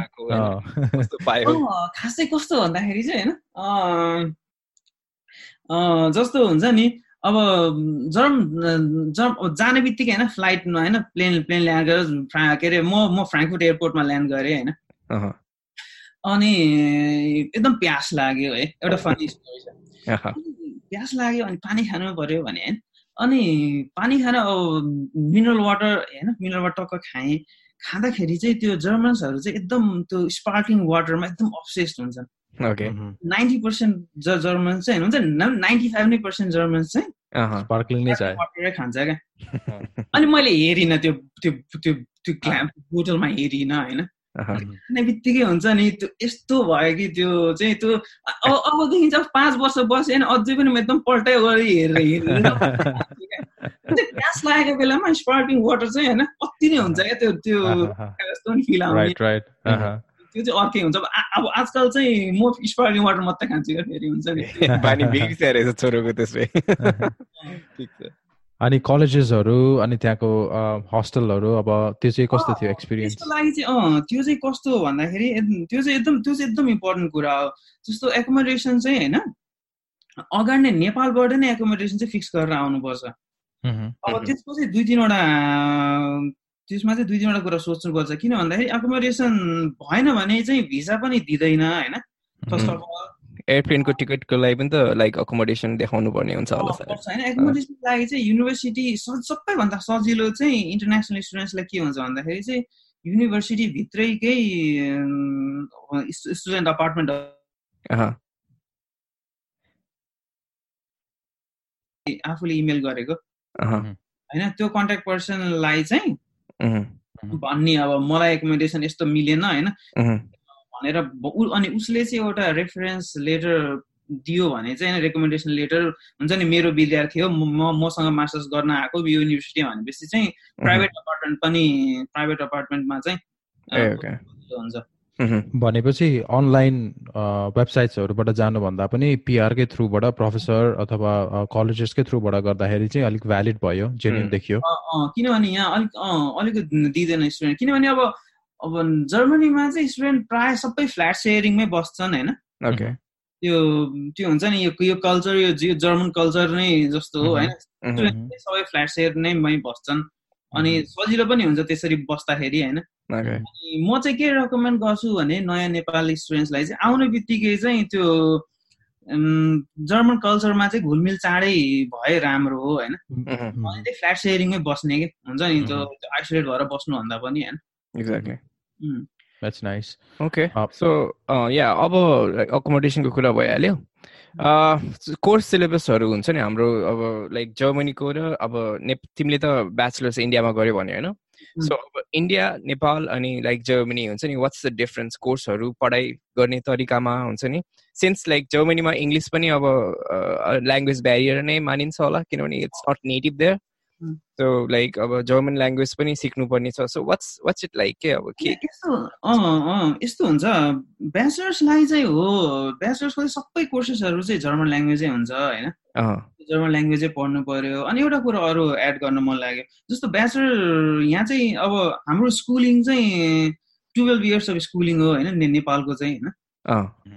खासै कस्तो भन्दाखेरि चाहिँ होइन? जस्तो हुन्छ नि अब जर्म जर्म जाने बित्तिकै होइन? फ्लाइटमा होइन? प्लेन प्लेन ल्यान्ड गरेर के अरे म म फ्रेङ्कफुट एयरपोर्टमा ल्यान्ड गरेँ होइन? अनि एकदम प्यास लाग्यो है? एउटा फनी स्टोरी छ। प्यास लाग्यो अनि पानी खानु पर्यो भने होइन? अनि पानी खान अब मिनरल वाटर होइन मिनरल वाटर टक्क खाएँ खाँदाखेरि चाहिँ त्यो जर्मन्सहरू चाहिँ एकदम त्यो स्पार्कलिङ वाटरमा एकदम अब्सेस्ड हुन्छन्। नाइन्टी पर्सेन्ट जर्मन्स चाहिँ हुन्छ नाइन्टी फाइभ नै पर्सेन्ट जर्मन्स चाहिँ वाटरै खान्छ क्या। अनि मैले हेरिनँ त्यो त्यो त्यो त्यो बोटलमा हेरिनँ होइन। खाने बित्तिकै हुन्छ नि त्यो यस्तो भयो कि त्यो चाहिँ त्यो अब अबदेखि चाहिँ पाँच वर्ष बसेँ होइन अझै पनि म एकदम पल्टै गरी हेरेर हेरेर प्यास लागेको बेलामा स्पार्किङ वाटर चाहिँ होइन कति नै हुन्छ क्या त्यो त्यो जस्तो पनि फिल आउने। त्यो चाहिँ अर्कै हुन्छ। अब आजकल चाहिँ म स्पार्किङ वाटर मात्रै खान्छु क्या फेरि हुन्छ नि। पानी छोरोको त्यसै। ठिक छ। अनि कलेजेसहरू अनि त्यहाँको हस्टेलहरू अब त्यो चाहिँ कस्तो थियो एक्सपिरियन्स त्यसको लागि चाहिँ त्यो चाहिँ कस्तो भन्दाखेरि त्यो चाहिँ एकदम त्यो चाहिँ एकदम इम्पोर्टेन्ट कुरा हो। जस्तो एकोमोडेसन चाहिँ होइन अगाडि नै नेपालबाट नै एकोमोडेसन चाहिँ फिक्स गरेर आउनुपर्छ। अब त्यसको चाहिँ दुई तिनवटा त्यसमा चाहिँ दुई तिनवटा कुरा सोच्नुपर्छ। किन भन्दाखेरि एकोमोडेसन भएन भने चाहिँ भिजा पनि दिँदैन होइन? फर्स्ट अफ अल एयरप्लेनको टिकटको लागि पनि त लाइक अकोमोडेसन देखाउनु पर्ने हुन्छ होला होइन। एकोमोडेसनको लागि चाहिँ युनिभर्सिटी सबैभन्दा सजिलो चाहिँ इन्टरनेसनल स्टुडेन्ट्सलाई के हुन्छ भन्दाखेरि चाहिँ युनिभर्सिटी भित्रैकै स्टुडेन्ट अपार्टमेन्ट आफूले इमेल गरेको। होइन त्यो कन्ट्याक्ट पर्सनलाई चाहिँ भन्ने अब मलाई एकोमोडेसन यस्तो मिलेन होइन। भनेर अनि उसले चाहिँ एउटा रेफरेन्स लेटर दियो भने चाहिँ रेकमेन्डेसन लेटर हुन्छ नि मेरो विद्यार्थी हो म मसँग मास्टर्स गर्न आएको यो युनिभर्सिटी भनेपछि चाहिँ प्राइभेट अपार्टमेन्ट पनि प्राइभेट अपार्टमेन्टमा चाहिँ हुन्छ। भनेपछि अनलाइन वेबसाइट्सहरूबाट जानुभन्दा पनि पिआरकै थ्रुबाट प्रोफेसर अथवा कलेजेसकै थ्रुबाट गर्दाखेरि चाहिँ अलिक भ्यालिड भयो जेन्युन देखियो। किनभने यहाँ अलिक अलिक दिँदैन स्टुडेन्ट किनभने अब अब जर्मनीमा चाहिँ स्टुडेन्ट प्राय सबै फ्ल्याट सेयरिङमै बस्छन् होइन? त्यो त्यो हुन्छ नि यो कल्चर यो जर्मन कल्चर नै जस्तो हो होइन? सबै फ्ल्याट सेयर नै बस्छन्। अनि सजिलो पनि हुन्छ त्यसरी बस्दाखेरि होइन? अनि म चाहिँ के रेकमेन्ड गर्छु भने नयाँ नेपाली स्टुडेन्ट्सलाई चाहिँ आउने बित्तिकै चाहिँ त्यो जर्मन कल्चरमा चाहिँ घुलमिल चाँडै भए राम्रो हो होइन? फ्ल्याट सेयरिङमै बस्ने कि हुन्छ नि त्यो आइसोलेट भएर बस्नुभन्दा पनि होइन? Exactly. Mm. that's nice. Okay. Uh, so uh, yeah अब अकोमोडेसनको कुरा भइहाल्यो। कोर्स सिलेबसहरू हुन्छ नि हाम्रो अब लाइक जर्मनीको र अब ने तिमीले त ब्याचलर्स इन्डियामा गऱ्यो भने होइन? सो अब इन्डिया नेपाल अनि लाइक जर्मनी हुन्छ नि वाट्स द डिफरेन्स कोर्सहरू पढाइ गर्ने तरिकामा हुन्छ नि। सिन्स लाइक जर्मनीमा इङ्ग्लिस पनि अब ल्याङ्ग्वेज ब्यारियर नै मानिन्छ होला किनभने it's not native there so like अब जर्मन ल्याङ्ग्वेज पनि सिक्नुपर्ने छ। So what's what's it like के अब के? यस्तो हुन्छ। ब्याचलर्सलाई चाहिँ हो। ब्याचलर्सको सबै कोर्सेसहरू चाहिँ जर्मन ल्याङ्ग्वेजै हुन्छ होइन? जर्मन ल्याङ्ग्वेजै पढ्नु पर्यो। अनि एउटा कुरो अरू एड गर्न मन लाग्यो। जस्तो ब्याचलर यहाँ चाहिँ अब हाम्रो स्कुलिङ चाहिँ टुवेल्भ इयर्स अफ स्कुलिङ हो होइन? नेपालको चाहिँ होइन?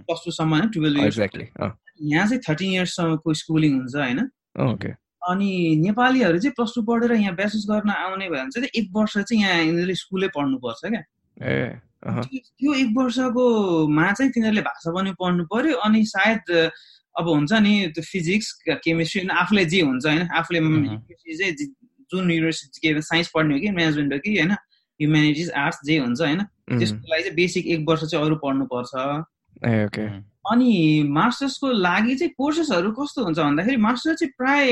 प्लस टूसम्म होइन? टुवेल्भ इयर्स यहाँ चाहिँ थर्टिन इयर्ससम्मको स्कुलिङ हुन्छ होइन? अनि नेपालीहरू चाहिँ प्लस टू पढेर यहाँ ब्याचलर्स गर्न आउने भयो भने चाहिँ एक वर्ष चाहिँ यहाँ यिनीहरूले स्कुलै पढ्नुपर्छ क्या। त्यो एक वर्षको मा चाहिँ तिनीहरूले भाषा पनि पढ्नु पर्यो अनि सायद अब हुन्छ नि त्यो फिजिक्स केमिस्ट्री आफूले जे हुन्छ होइन आफूले चाहिँ जुन युनिभर्सिटी के साइन्स पढ्ने हो कि म्यानेजमेन्ट हो कि होइन ह्युमेनिटिज आर्ट्स जे हुन्छ होइन त्यसको लागि चाहिँ बेसिक एक वर्ष चाहिँ अरू पढ्नुपर्छ। अनि मास्टर्सको लागि चाहिँ कोर्सेसहरू कस्तो हुन्छ भन्दाखेरि मास्टर्स चाहिँ प्राय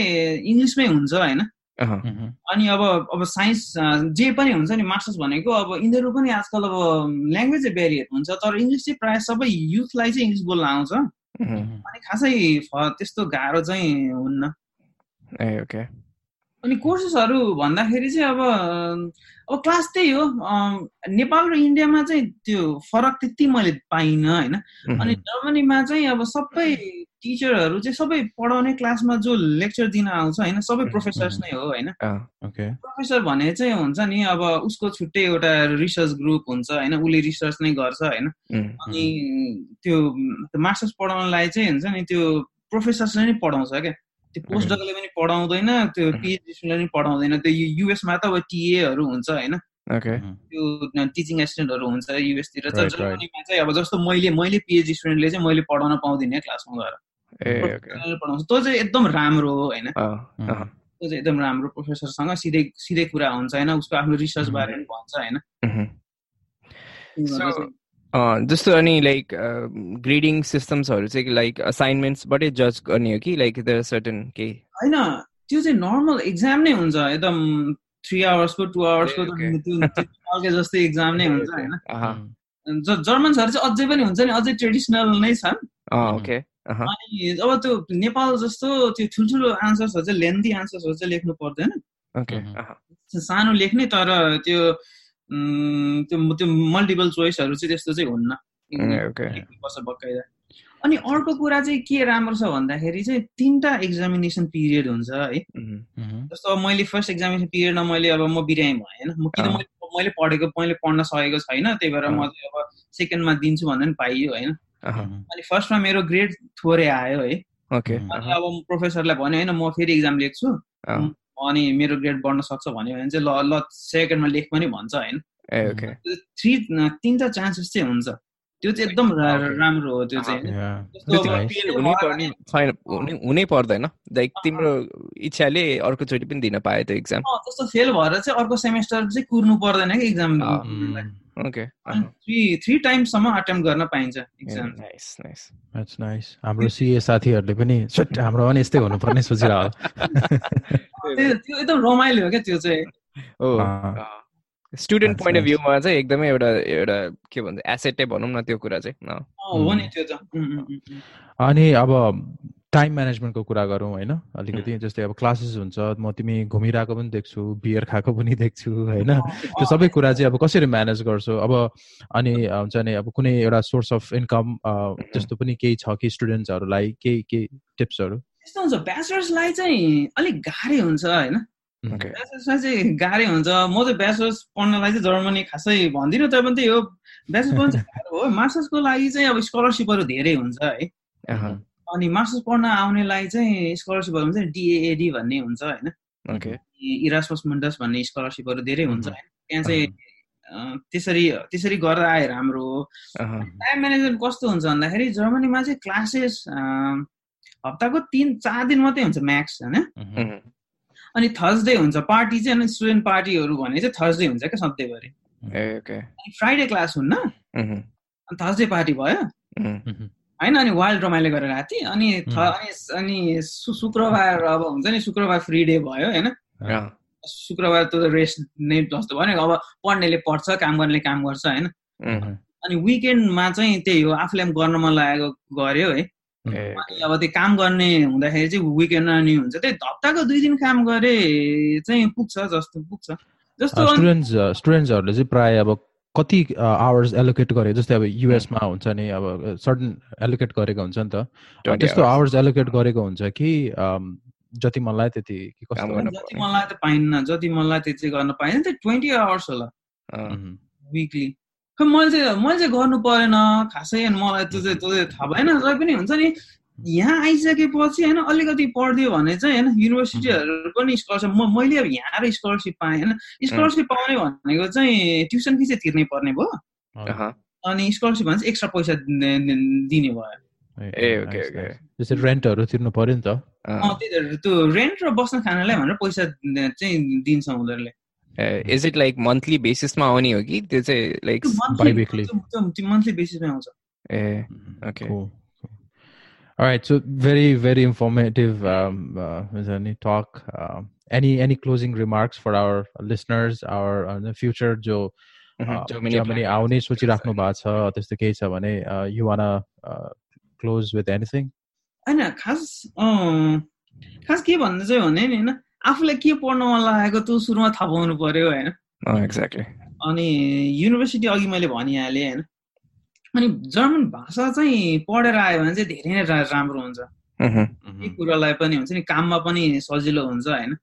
इङ्ग्लिसमै हुन्छ होइन? अनि अब अब साइन्स जे पनि हुन्छ नि मास्टर्स भनेको अब यिनीहरू पनि आजकल अब ल्याङ्ग्वेज चाहिँ ब्यारियर हुन्छ तर इङ्ग्लिस चाहिँ प्रायः सबै युथलाई चाहिँ इङ्ग्लिस बोल्न आउँछ। अनि खासै त्यस्तो गाह्रो चाहिँ हुन्न। अनि कोर्सेसहरू भन्दाखेरि चाहिँ अब अब क्लास त्यही हो। नेपाल र इन्डियामा चाहिँ त्यो फरक त्यति मैले पाइनँ होइन। अनि जर्मनीमा चाहिँ अब सबै टिचरहरू चाहिँ सबै पढाउने क्लासमा जो लेक्चर दिन आउँछ होइन सबै प्रोफेसर्स नै हो होइन। प्रोफेसर भने चाहिँ हुन्छ नि अब उसको छुट्टै एउटा रिसर्च ग्रुप हुन्छ होइन उसले रिसर्च नै गर्छ होइन। अनि त्यो मास्टर्स पढाउनलाई चाहिँ हुन्छ नि त्यो प्रोफेसर्सले नै पढाउँछ क्या। त्यो पोस्ट डकले पनि पढाउँदैन त्यो पिएचडी स्टुडेन्टले पनि पढाउँदैन त्यो युएसमा त अब टिएहरू हुन्छ होइन। त्यो टिचिङ एसिस्टेन्टहरू हुन्छ युएसतिर तर जर्मनीमा चाहिँ अब जस्तो मैले मैले पिएचडी स्टुडेन्टले चाहिँ मैले पढाउन पाउँदिनँ क्लासमा गएर। पढाउँछ। त्यो चाहिँ एकदम राम्रो हो होइन। त्यो चाहिँ एकदम राम्रो प्रोफेसरसँग सिधै सिधै कुरा हुन्छ होइन उसको आफ्नो रिसर्च बारे पनि भन्छ होइन। जस्तो अनि लाइक ग्रेडिङ सिस्टम्सहरू चाहिँ लाइक असाइनमेन्ट्सबाटै जज गर्ने हो कि? लाइक द सर्टन केही होइन त्यो चाहिँ नर्मल एक्जाम नै हुन्छ एकदम थ्री आवर्सको टु आवर्सको त्यो जस्तै एक्जाम नै हुन्छ होइन? जर्मन्सहरू चाहिँ अझै पनि हुन्छ नि अझै ट्रेडिसनल नै छन्। ओके अनि अब त्यो नेपाल जस्तो त्यो ठुल्ठुलो आन्सर्सहरू चाहिँ लेन्दी आन्सर्सहरू चाहिँ लेख्नु पर्दैन। सानो लेख्ने तर त्यो त्यो त्यो मल्टिपल चोइसहरू चाहिँ त्यस्तो चाहिँ हुन्न। वर्ष बकाइदा अनि अर्को कुरा चाहिँ के राम्रो छ भन्दाखेरि चाहिँ तिनवटा एक्जामिनेसन पिरियड हुन्छ है। जस्तो अब मैले फर्स्ट एक्जामिनेसन पिरियडमा मैले अब म बिरामी भएँ होइन। म किन मैले पढेको मैले पढ्न सकेको छैन त्यही भएर म चाहिँ अब सेकेन्डमा दिन्छु भन्दा पनि पाइयो होइन। अनि फर्स्टमा मेरो ग्रेड थोरै आयो है। अनि अब प्रोफेसरलाई भन्यो होइन म फेरि एक्जाम लेख्छु। अनि मेरो ग्रेड बढ्न सक्छ भन्यो भने चाहिँ ल ल सेकेन्डमा लेख पनि भन्छ होइन। थ्री तिनवटा चान्सेस चाहिँ हुन्छ। त्यो चाहिँ एकदम राम्रो हो त्यो चाहिँ। हुनै पर्दैन। लाइक तिम्रो इच्छाले अर्कोचोटि पनि दिन पायो त्यो एक्जाम त्यस्तो फेल भएर चाहिँ अर्को सेमेस्टर चाहिँ कुर्नु पर्दैन कि एक्जाम ओके थ्री थ्री टाइमसम्म अटेम्प गर्न पाइन्छ एक्जाम नाइस नाइस नाइस हाम्रो सिए साथीहरूले पनि हाम्रो पनि यस्तै हुनुपर्ने सोचिरह। त्यो एकदम रमाइलो हो क्या त्यो चाहिँ। स्टुडेन्ट पोइन्ट अफ भ्यूमा चाहिँ एकदमै एउटा एउटा के भन्छ एसेटै भनौँ न त्यो कुरा चाहिँ हो नि त्यो त। अनि अब टाइम म्यानेजमेन्टको कुरा गरौँ होइन? अलिकति जस्तै अब क्लासेस हुन्छ म तिमी घुमिरहेको पनि देख्छु बियर खाएको पनि देख्छु होइन? त्यो सबै कुरा चाहिँ अब कसरी म्यानेज गर्छौ? अब अनि हुन्छ नि अब कुनै एउटा सोर्स अफ इन्कम त्यस्तो पनि केही छ कि स्टुडेन्ट्सहरूलाई केही केही टिप्सहरू यस्तो हुन्छ। ब्याचलर्सलाई चाहिँ अलिक गाह्रै हुन्छ होइन? ब्याचलर्सलाई चाहिँ गाह्रै हुन्छ। म चाहिँ ब्याचलर्स पढ्नलाई चाहिँ जर्मनी खासै भन्दिनँ तर पनि त्यही हो। ब्याचलर्स पढ्नु चाहिँ गाह्रो हो। मास्टर्सको लागि चाहिँ अब स्कलरसिपहरू धेरै हुन्छ है? अनि मास्टर्स पढ्न आउनेलाई चाहिँ स्कलरसिपहरू हुन्छ डिएएडी भन्ने हुन्छ होइन। इरासमस मुन्डस भन्ने स्कलरसिपहरू धेरै हुन्छ त्यहाँ चाहिँ त्यसरी त्यसरी गर्दा आए राम्रो हो। टाइम म्यानेजमेन्ट कस्तो हुन्छ भन्दाखेरि जर्मनीमा चाहिँ क्लासेस हप्ताको तिन चार दिन मात्रै हुन्छ म्याक्स होइन? अनि थर्सडे हुन्छ पार्टी चाहिँ अनि स्टुडेन्ट पार्टीहरू भने चाहिँ थर्सडे हुन्छ क्या सधैँभरि। फ्राइडे क्लास हुन्न। अनि थर्सडे पार्टी भयो। होइन अनि वाइल्ड रमाइलो गरेर राति अनि अनि शुक्रबार अब हुन्छ नि शुक्रबार फ्री डे भयो होइन? शुक्रबार त रेस्ट नै जस्तो भयो अब पढ्नेले पढ्छ काम गर्नेले काम गर्छ होइन? अनि विकेन्डमा चाहिँ त्यही हो आफूलाई पनि गर्न मन लागेको गऱ्यो है? अनि अब त्यो काम गर्ने हुँदाखेरि चाहिँ विकेन्ड अनि हुन्छ त्यही हप्ताको दुई दिन काम गरे चाहिँ पुग्छ जस्तो पुग्छ। जस्तो स्टुडेन्ट्स स्टुडेन्ट्सहरूले चाहिँ प्रायः अब कति आवर्स एलोकेट गरे? जस्तै अब युएसमा हुन्छ नि अब सर्टन एलोकेट गरेको हुन्छ नि त। त्यस्तो आवर्स एलोकेट गरेको हुन्छ कि जति मलाई त्यति जति मलाई त पाइन्न जति मलाई त्यति गर्न पाइन्न। त्यो ट्वेन्टी आवर्स होला। विकली खै मैले चाहिँ मैले चाहिँ गर्नु परेन। खासै मलाई त्यो चाहिँ त्यो चाहिँ थाहा भएन। र पनि हुन्छ नि यहाँ आइसकेपछि होइन अलिकति पढिदियो भने चाहिँ होइन युनिभर्सिटीहरू पनि स्कलरसिप म मैले अब यहाँ आएर स्कलरसिप पाएँ होइन। स्कलरसिप पाउने भनेको चाहिँ ट्युसन फी चाहिँ तिर्नै पर्ने भयो। अनि स्कलरसिप भने चाहिँ एक्स्ट्रा पैसा दिने भयो। रेन्टहरू तिर्नु पर्यो नि त। त्यो रेन्ट र बस्न खानालाई भनेर पैसा चाहिँ दिन्छ उनीहरूले। इज इट लाइक मन्थली बेसिसमा आउने हो कि? त्यो चाहिँ लाइक मन्थली बेसिसमा आउँछ। ए okay All right, so very, very informative um, uh, talk. Uh, any any closing remarks for our listeners, our uh, future जो जर्मनी आउने सोचिराख्नु भएको छ त्यस्तो केही छ भने you want close with anything होइन खास खास के भन्नु चाहिँ भने नि होइन आफूलाई के पढ्न मन लागेको त्यो सुरुमा थाहा पाउनु पर्यो होइन एक्ज्याक्टली अनि युनिभर्सिटी अघि मैले भनिहालेँ होइन अनि जर्मन भाषा चाहिँ पढेर आयो भने चाहिँ धेरै नै राम्रो हुन्छ। यही कुरालाई पनि हुन्छ नि काममा पनि सजिलो हुन्छ होइन?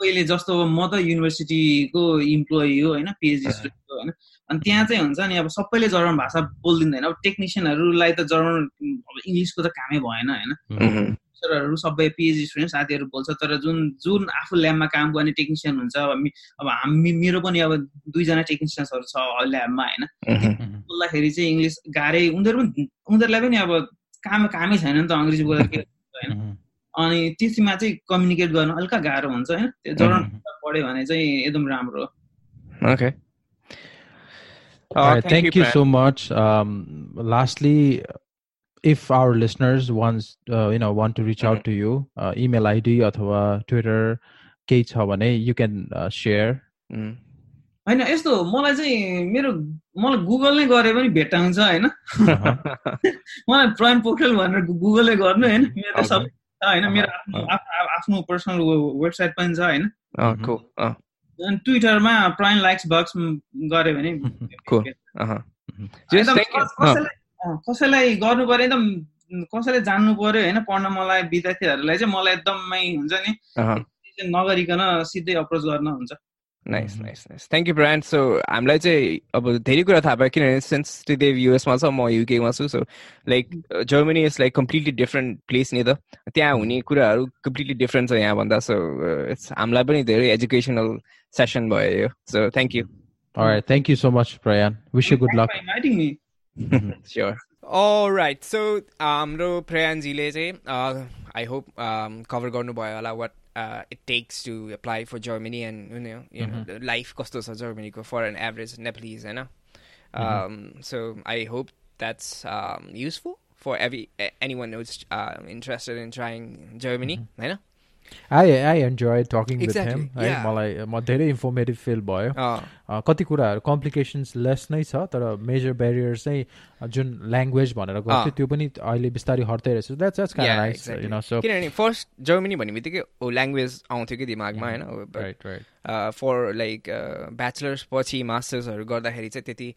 पहिले जस्तो म त युनिभर्सिटीको इम्प्लोइ हो होइन? पिएचडी स्टुडेन्ट हो होइन? अनि त्यहाँ चाहिँ हुन्छ नि अब सबैले जर्मन भाषा बोलिदिँदैन। अब टेक्निसियनहरूलाई त जर्मन अब इङ्ग्लिसको त कामै भएन होइन? टिचरहरू सबै पिएचडी स्टुडेन्ट साथीहरू बोल्छ तर जुन जुन आफू ल्याबमा काम गर्ने टेक्निसियन हुन्छ अब हामी मेरो पनि अब दुईजना टेक्निसियन्सहरू छ ल्याबमा होइन? बोल्दाखेरि चाहिँ इङ्ग्लिस गाह्रै उनीहरू पनि उनीहरूलाई पनि अब काम कामै छैन नि त अङ्ग्रेजी बोलेर के होइन? अनि त्यसमा चाहिँ कम्युनिकेट गर्न अलिक गाह्रो हुन्छ होइन? त्यो जर्नल पढ्यो भने चाहिँ एकदम राम्रो हो। Okay Uh, thank, thank you, you so much. Um, lastly, if our listeners wants uh, you know want to reach out to you uh, email id अथवा ट्विटर केही छ भने यु क्यान सेयर होइन यस्तो मलाई चाहिँ मेरो मलाई गुगल नै गरे पनि भेट्टाउँछ होइन? मलाई प्रयान पोखरेल भनेर गुगलै गर्नु होइन? मेरो सबै होइन? मेरो आफ्नो पर्सनल वेबसाइट पनि छ होइन? ट्विटरमा प्राइन लाइक्स बक्स गऱ्यो भने कसैलाई गर्नु पर्यो एकदम कसैले जान्नु पर्यो होइन पढ्न मलाई विद्यार्थीहरूलाई चाहिँ मलाई एकदमै हुन्छ नि नगरिकन सिधै अप्रोच गर्न हुन्छ। Nice nice nice thank you brand so हामीलाई चाहिँ अब धेरै कुरा थाहा भयो किनभने सिन्स देव युएसमा छ म युकेमा छु so like Germany is like completely different place नि त। त्यहाँ हुने कुराहरू कम्प्लिटली डिफ्रेन्ट छ यहाँभन्दा सो इट्स हामीलाई पनि धेरै एजुकेसनल सेसन भयो यो। So thank you thank you so much Prayan wish you good luck sure right so हाम्रो प्रयानजीले चाहिँ आई होप कभर गर्नुभयो होला what it takes to apply for Germany and you know life कस्तो छ जर्मनीको for an average Nepalese होइन so I hope that's useful for every any one interested in trying Germany होइन I I enjoy talking with him है मलाई म धेरै informative feel भयो। कति कुराहरू कम्प्लिकेसन्स लेस नै छ तर मेजर ब्यारियर्स चाहिँ जुन ल्याङ्ग्वेज भनेर गर्थ्यो त्यो पनि अहिले बिस्तारै हट्दै रहेछ। द्याट्स द्याट्स किनभने फर्स्ट जर्मनी भन्ने बित्तिकै ल्याङ्ग्वेज आउँथ्यो कि दिमागमा होइन? फर लाइक ब्याचलर्स पछि मास्टर्सहरू गर्दाखेरि चाहिँ त्यति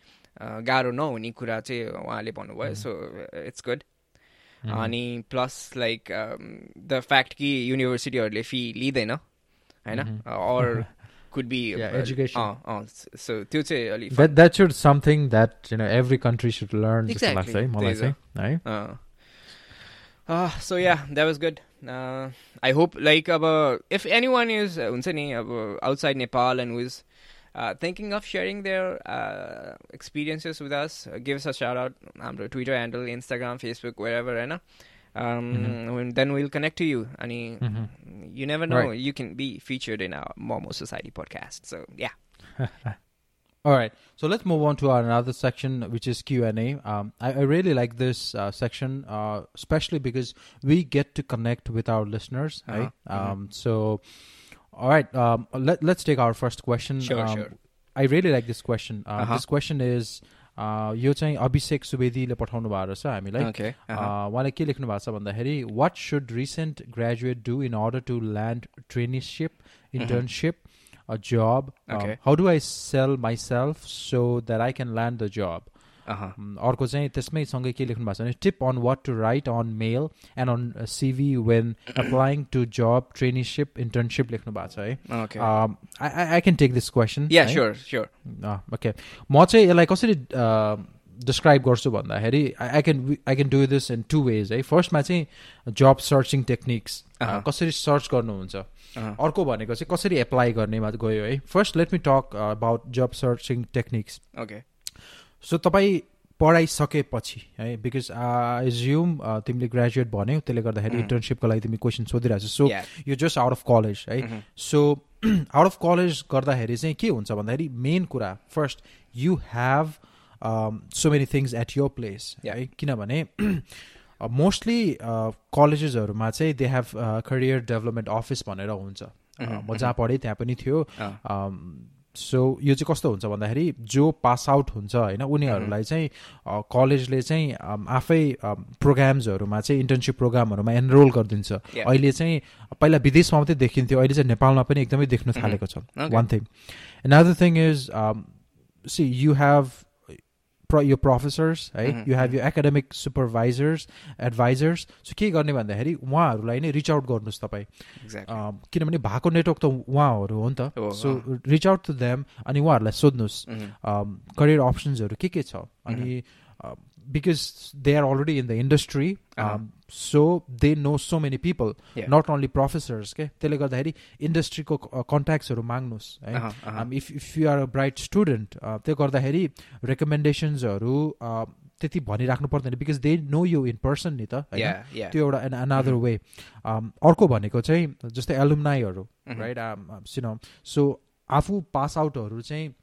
गाह्रो नहुने कुरा चाहिँ उहाँले भन्नुभयो सो इट्स गुड अनि प्लस लाइक द फ्याक्ट कि युनिभर्सिटीहरूले फी लिँदैन होइन or could be yeah, uh, education. Uh, uh, so त्यो चाहिँ अलि that that should something that you know every country should learn exactly. जस्तो लाग्छ है मलाई चाहिँ Uh, so yeah, that was good. Uh, I hope like uh, if anyone is हुन्छ नि अब outside Nepal and who is uh, thinking of sharing their uh, experiences with us, uh, give us a shout out. Um, Twitter handle, Instagram, Facebook, wherever, right? Um, mm-hmm. Then we'll connect to you. I mean, mm-hmm. you never know. Right. You can be featured in our Momo Society podcast. So, yeah. All right, so let's move on to our another section, which is Q and A. Um, I, I, really like this uh, section, uh, especially because we get to connect with our listeners. Uh-huh. Right? Mm-hmm. Um, so all right. Um, let, let's take our first question. Sure, um, sure. I really like this question. Uh, uh-huh. This question is यो चाहिँ अभिषेक सुवेदीले पठाउनु भएको रहेछ हामीलाई उहाँले के लेख्नु भएको छ भन्दाखेरि what should recent graduate do in order to land traineeship internship a job okay. um, how do i sell myself so that i can land the job अर्को चाहिँ त्यसमै सँगै के लेख्नु भएको छ भने tip on what to write on mail and on CV when applying to job traineeship internship लेख्नु भएको छ है। I can take this question okay म चाहिँ यसलाई कसरी डिस्क्राइब गर्छु भन्दाखेरि I can I can do this in two ways है। फर्स्टमा चाहिँ जब सर्चिङ टेक्निक्स कसरी सर्च गर्नुहुन्छ। अर्को भनेको चाहिँ कसरी एप्लाई गर्नेमा गयो है। First let me talk about job searching techniques okay so तपाईँ पढाइसकेपछि है बिकज एज्युम तिमीले ग्रेजुएट भन्यौ त्यसले गर्दाखेरि इन्टर्नसिपको लागि तिमी क्वेसन सोधिरहेको छौ सो यो जस्ट आउट अफ कलेज है? सो आउट अफ कलेज गर्दाखेरि चाहिँ के हुन्छ भन्दाखेरि मेन कुरा first you have so many things at your place है? किनभने मोस्टली कलेजेसहरूमा चाहिँ they have career development office भनेर हुन्छ। म जहाँ पढेँ त्यहाँ पनि थियो। सो यो चाहिँ कस्तो हुन्छ भन्दाखेरि जो पास आउट हुन्छ होइन उनीहरूलाई चाहिँ कलेजले चाहिँ आफै प्रोग्राम्सहरूमा चाहिँ इन्टर्नसिप प्रोग्रामहरूमा एनरोल गरिदिन्छ। अहिले चाहिँ पहिला विदेशमा मात्रै देखिन्थ्यो अहिले चाहिँ नेपालमा पनि एकदमै देख्न थालेको छ। One thing another thing is see you have यो प्रोफेसर्स है you have you academic supervisors advisors so के गर्ने भन्दाखेरि उहाँहरूलाई नै रिच आउट गर्नुहोस् तपाईँ। किनभने भएको नेटवर्क त उहाँहरू हो नि त। So reach out to them अनि उहाँहरूलाई सोध्नुहोस्। करियर अप्सन्सहरू के के छ? अनि because they are already in the industry uh-huh. um, so they know so many people yeah. not only professors के त्यसले गर्दाखेरि इन्डस्ट्रीको कन्ट्याक्ट्सहरू माग्नुहोस् है if if you are a bright student त्यो गर्दाखेरि रेकमेन्डेसन्सहरू त्यति भनिराख्नु पर्दैन because they know you in person नि त होइन? त्यो एउटा एन अनदर वे अर्को भनेको चाहिँ जस्तै एलुमनाईहरू राइट सिनो सो आफू पास आउटहरू चाहिँ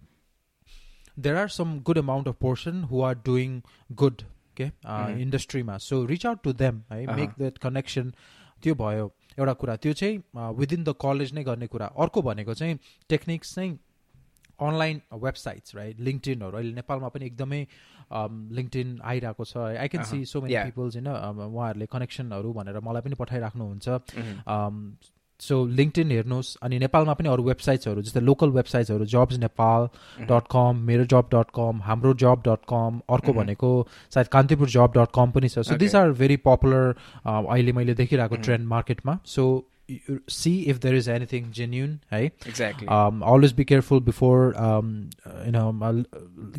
there are some good amount of person who are doing good okay uh, mm-hmm. इन्डस्ट्रीमा so reach out to them है मेक द्याट कनेक्सन त्यो भयो एउटा कुरा त्यो चाहिँ विदिन द कलेज नै गर्ने कुरा. अर्को भनेको चाहिँ टेक्निक्स चाहिँ अनलाइन वेबसाइट्स राइट लिङ्कटिनहरू अहिले नेपालमा पनि एकदमै लिङ्कटिन आइरहेको छ। I can see so many peoples होइन उहाँहरूले कनेक्सनहरू भनेर मलाई पनि पठाइराख्नुहुन्छ। सो लिङ्कटिन हेर्नुहोस् अनि नेपालमा पनि अरू वेबसाइट्सहरू जस्तै लोकल वेबसाइट्सहरू जब्स नेपाल डट कम मेरो जब डट कम हाम्रो जब डट कम अर्को भनेको सायद कान्तिपुर जब डट कम पनि छ। So this are very popular अहिले मैले देखिरहेको ट्रेन्ड मार्केटमा so see if there is anything genuine hey? Exactly. Um, always be careful before um, you know uh,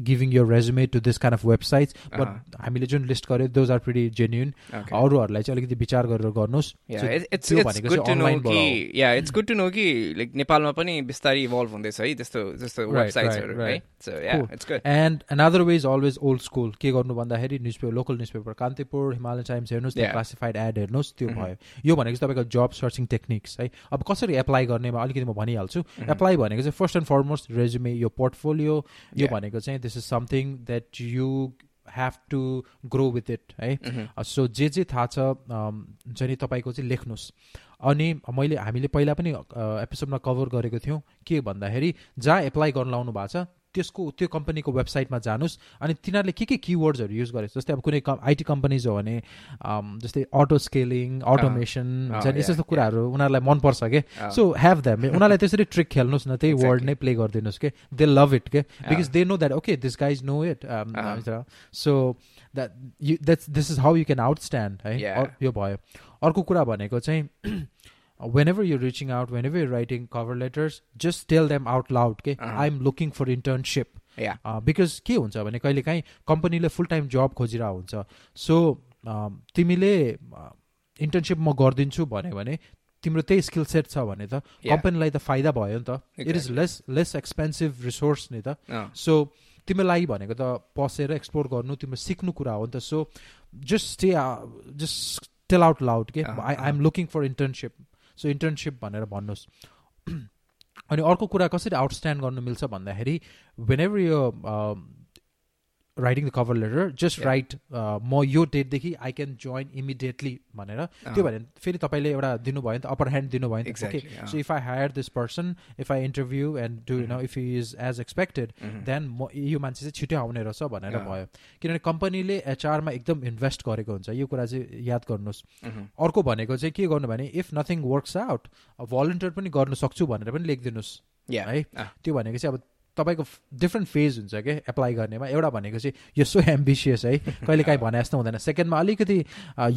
giving your resume to this kind of websites. But हामीले जुन list गरे those are pretty genuine अरूहरूलाई चाहिँ अलिकति विचार गरेर गर्नुहोस् yeah it's good to know कि लाइक नेपालमा पनि बिस्तारै इभल्भ हुँदैछ है त्यस्तो जस्तो वेबसाइट्सहरू है and another way is always old school के गर्नु भन्दाखेरि newspaper local newspaper Kantipur Himalayan Times हेर्नुहोस् क्लासिफाइड एड हेर्नुहोस् त्यो भयो यो भनेको चाहिँ तपाईँको जब सर्चिङ टेक्निक्स है। अब कसरी एप्लाई गर्नेमा अलिकति म भनिहाल्छु। एप्लाई भनेको चाहिँ फर्स्ट एन्ड फरमोस्ट रेजुमे यो पोर्टफोलियो यो भनेको चाहिँ this is something that you have to grow with it है। सो जे जे थाहा छ हुन्छ नि तपाईँको चाहिँ लेख्नुहोस्। अनि मैले हामीले पहिला पनि एपिसोडमा कभर गरेको थियौँ के भन्दाखेरि जहाँ एप्लाई गर्न लाउनु भएको छ त्यसको त्यो कम्पनीको वेबसाइटमा जानुहोस् अनि तिनीहरूले के के किवर्ड्सहरू युज गरेको जस्तै अब कुनै आइटी कम्पनीज हो भने जस्तै अटो स्केलिङ अटोमेसन हुन्छ नि यस्तो यस्तो कुराहरू उनीहरूलाई मनपर्छ के? सो हेभ द्याम उनीहरूलाई त्यसरी ट्रिक खेल्नुहोस् न त्यही वर्ड नै प्ले गरिदिनुहोस् के? दे लभ इट के? Because they know that okay this guys know it so that you that's this is how you can outstand है? यो भयो। अर्को कुरा भनेको चाहिँ whenever you're reaching out, whenever you're writing cover letters, just tell them out loud, okay? Uh-huh. I'm looking for internship. Yeah. Uh, because के हुन्छ भने कहिले काहीँ कम्पनीले फुल टाइम जब खोजिरहेको हुन्छ सो तिमीले इन्टर्नसिप म गरिदिन्छु भन्यो भने तिम्रो त्यही स्किल सेट छ भने त कम्पनीलाई त फाइदा भयो नि त it is less less expensive resource नि त सो तिमीलाई भनेको त पसेर एक्सप्लोर गर्नु तिम्रो सिक्नु कुरा हो नि त so just stay just tell out loud के I I am looking for internship so internship भनेर भन्नुहोस्। अनि अर्को कुरा कसरी आउटस्ट्यान्ड गर्नु मिल्छ भन्दाखेरि वेन एभर यो writing the cover letter just write म यो डेटदेखि आई क्यान जोइन इमिडिएटली भनेर। त्यो भने फेरि तपाईँले एउटा दिनुभयो नि त अप्पर ह्यान्ड दिनुभयो नि त। Okay so if I hire this person if I interview and do know if is as expected then म यो मान्छे चाहिँ छिटै आउने रहेछ भनेर भयो। किनभने कम्पनीले एचआरमा एकदम इन्भेस्ट गरेको हुन्छ। यो कुरा चाहिँ याद गर्नुहोस्। अर्को भनेको चाहिँ के गर्नु भने if nothing works out volunteer पनि गर्नु सक्छु भनेर पनि लेखिदिनुहोस्। है? त्यो भनेको चाहिँ अब तपाईँको डिफ्रेन्ट फेज हुन्छ क्या एप्लाई गर्नेमा। एउटा भनेको चाहिँ यो सो एम्बिसियस है। कहिले काहीँ भने जस्तो हुँदैन। सेकेन्डमा अलिकति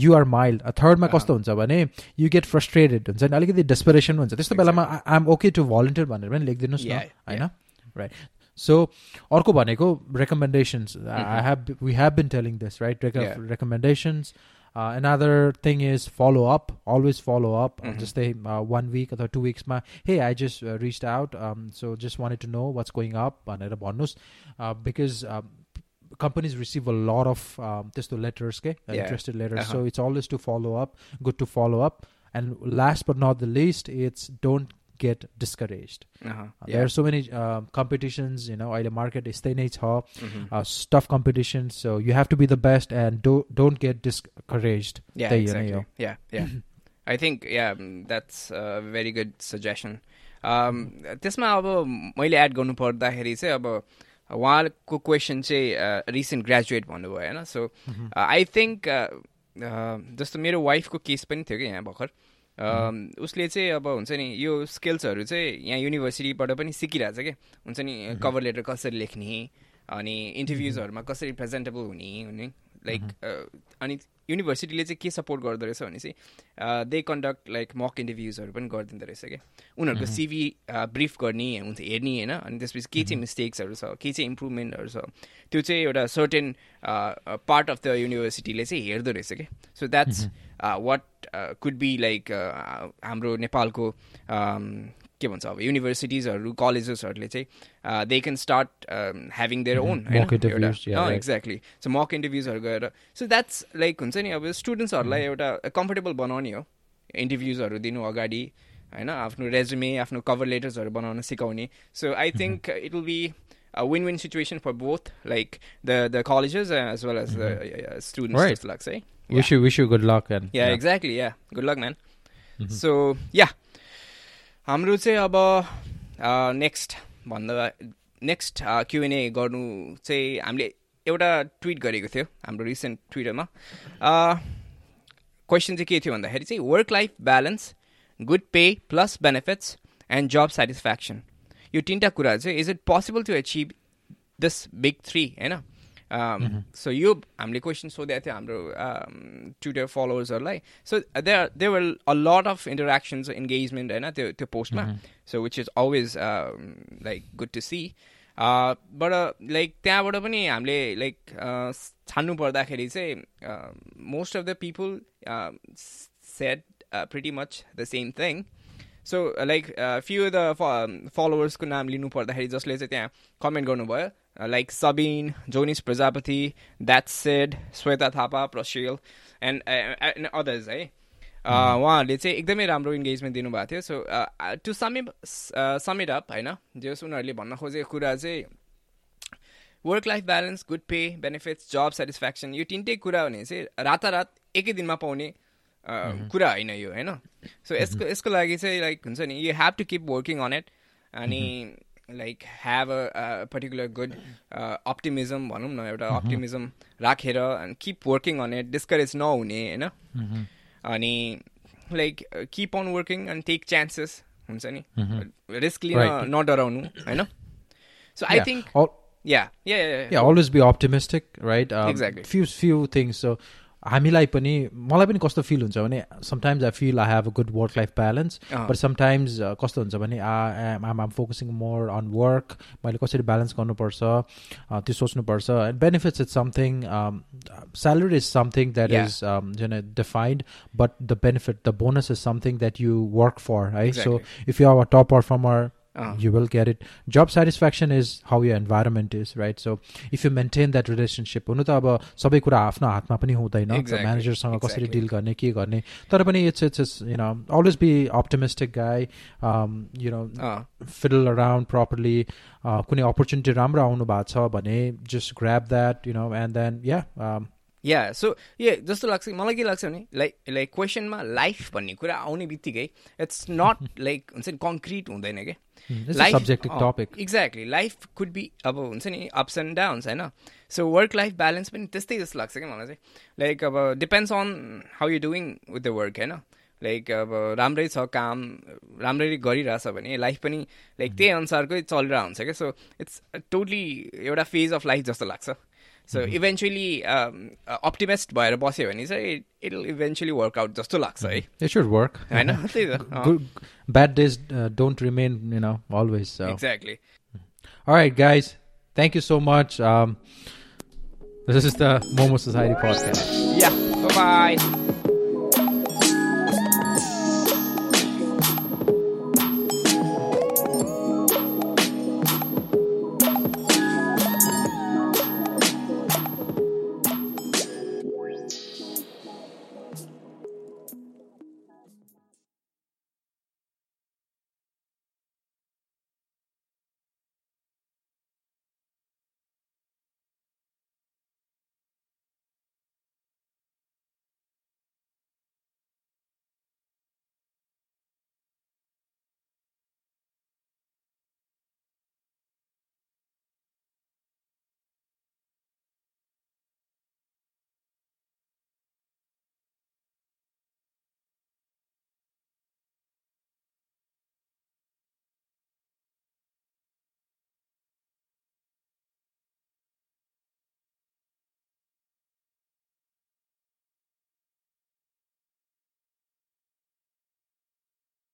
युआर माइल्ड थर्डमा कस्तो हुन्छ भने यु गेट फ्रस्ट्रेटेड हुन्छ नि? अलिकति डेस्परेसन हुन्छ। त्यस्तो बेलामा I am okay to volunteer भनेर पनि लेखिदिनुहोस् न होइन? राइट सो अर्को भनेको recommendations I have we have been telling this right recommendations Uh, another thing is follow up. Always follow up. Mm-hmm. Just say uh, one week or two weeks. Ma, hey, I just uh, reached out. Um, so just wanted to know what's going up. Uh, because um, companies receive a lot of um, just the letters, okay, yeah. interested letters. Uh-huh. So it's always to follow up. Good to follow up. And last but not the least, it's don't get discouraged. Uh-huh. Uh, yeah. There are so many uh, competitions, you know, अहिले market यस्तै नै छ tough competition so you have to be the best and do, don't get discouraged. Yeah, exactly. Yeah, yeah. I think yeah, that's a very good suggestion. Um, त्यसमा अब मैले add गर्नु पर्दाखेरि चाहिँ अब उहाँको क्वेसन चाहिँ रिसेन्ट ग्रेजुएट भन्नुभयो होइन सो आई थिङ्क जस्तो मेरो वाइफको केस पनि थियो कि यहाँ भर्खर उसले चाहिँ अब हुन्छ नि यो स्किल्सहरू चाहिँ यहाँ युनिभर्सिटीबाट पनि सिकिरहेछ क्या हुन्छ नि कभर लेटर कसरी लेख्ने अनि इन्टरभ्युजहरूमा कसरी प्रेजेन्टेबल हुने हुने लाइक अनि युनिभर्सिटीले चाहिँ के सपोर्ट गर्दो रहेछ भने चाहिँ दे कन्डक्ट लाइक मक इन्टरभ्युजहरू पनि गरिदिँदो रहेछ क्या। उनीहरूको सिभी ब्रिफ गर्ने हुन्छ हेर्ने होइन अनि त्यसपछि के चाहिँ मिस्टेक्सहरू छ के चाहिँ इम्प्रुभमेन्टहरू छ त्यो चाहिँ एउटा सर्टेन पार्ट अफ द युनिभर्सिटीले चाहिँ हेर्दो रहेछ क्या। So that's what could be like हाम्रो नेपालको के भन्छ अब युनिभर्सिटिजहरू कलेजेसहरूले चाहिँ they can start having their own exactly so mock इन्टरभ्युजहरू गएर सो द्याट्स लाइक हुन्छ नि अब स्टुडेन्ट्सहरूलाई एउटा कम्फर्टेबल बनाउने हो इन्टरभ्युजहरू दिनु अगाडि होइन आफ्नो रेजुमे आफ्नो कभर लेटर्सहरू बनाउन सिकाउने so I think it will be a win-win situation for both, like the the colleges as well as the uh, students. Right. Just luck, say. Yeah. Wish you wish you good luck and yeah, yeah. exactly. Yeah, good luck, man. Mm-hmm. So yeah, हाम्रो चाहिँ अब next भन्दा next Q&A गर्नु चाहिँ हामीले एउटा tweet गरेको थियो हाम्रो रिसेन्ट ट्विटरमा क्वेसन चाहिँ के थियो भन्दाखेरि चाहिँ work life balance good pay plus benefits and job satisfaction यो तिनवटा कुरा चाहिँ is it possible to achieve this big three होइन? सो यो हामीले क्वेसन सोधेको थियो हाम्रो Twitter फलोवर्सहरूलाई so they they were a lot of interactions engagement होइन त्यो त्यो पोस्टमा so which is always like good to see but like त्यहाँबाट पनि हामीले लाइक छान्नु पर्दाखेरि चाहिँ most of the people set pretty much the same thing so like few the फलोवर्सको नाम लिनु पर्दाखेरि जसले चाहिँ त्यहाँ कमेन्ट गर्नुभयो like Sabin Jonis Prajapati that said Shweta Thapa प्रसेल and and others है उहाँहरूले चाहिँ एकदमै राम्रो इन्गेजमेन्ट दिनुभएको थियो. So to sum it sum it up होइन? जस उनीहरूले भन्न खोजेको कुरा चाहिँ work life balance good pay benefits job satisfaction यो तिनटै कुरा भने चाहिँ रातारात एकै दिनमा पाउने कुरा होइन यो होइन? सो यसको यसको लागि चाहिँ लाइक हुन्छ नि you have to keep working on it अनि like have a particular good optimism भनौँ न एउटा अप्टिमिजम राखेर keep working on it discourage नहुने होइन? अनि like keep on working and take chances हुन्छ नि? रिस्क लिन नडराउनु होइन? So I think yeah yeah yeah, yeah. yeah always be optimistic right? Um, exactly. few few things. So हामीलाई पनि मलाई पनि कस्तो फिल हुन्छ भने sometimes I feel I have a good work life balance but sometimes कस्तो हुन्छ भने I'm I'm focusing more on work मैले कसरी ब्यालेन्स गर्नुपर्छ त्यो सोच्नुपर्छ and benefits is something salary is something that is जुन defined but the benefit the bonus is something that you work for है so if you are a top performer uh. you will get it. Job satisfaction is how your environment is right? So if you maintain that relationship हुनु त अब सबै कुरा आफ्नो हातमा पनि हुँदैन म्यानेजरसँग कसरी डिल गर्ने के गर्ने तर पनि it's it's it's you know always be optimistic guy you know fiddle around properly कुनै अपर्च्युनिटी राम्रो आउनु भएको छ भने just grab that you know and then yeah yeah so ए जस्तो लाग्छ मलाई के लाग्छ भने लाइक लाइक क्वेसनमा लाइफ भन्ने कुरा आउने बित्तिकै इट्स नट लाइक हुन्छ नि कङ्क्रिट हुँदैन क्या life exactly life could be अब हुन्छ नि अप्स एन्ड डाउन्स होइन? सो वर्क लाइफ ब्यालेन्स पनि त्यस्तै जस्तो लाग्छ क्या मलाई चाहिँ? लाइक अब depends on how you doing with the work होइन? लाइक अब राम्रै छ काम राम्ररी गरिरहेछ भने लाइफ पनि लाइक त्यही अनुसारकै चलिरहेको हुन्छ क्या सो इट्स टोटली एउटा फेज अफ लाइफ जस्तो लाग्छ। सो इभेन्चुली अप्टिमिस्ट भएर बस्यो भने चाहिँ इट इभेन्चुली वर्कआउट जस्तो लाग्छ है इट सुड वर्क होइन त्यही त bad days don't remain you know always exactly Alright, guys. Thank you so much. Um, this is the Momo Society podcast. Yeah. Bye bye.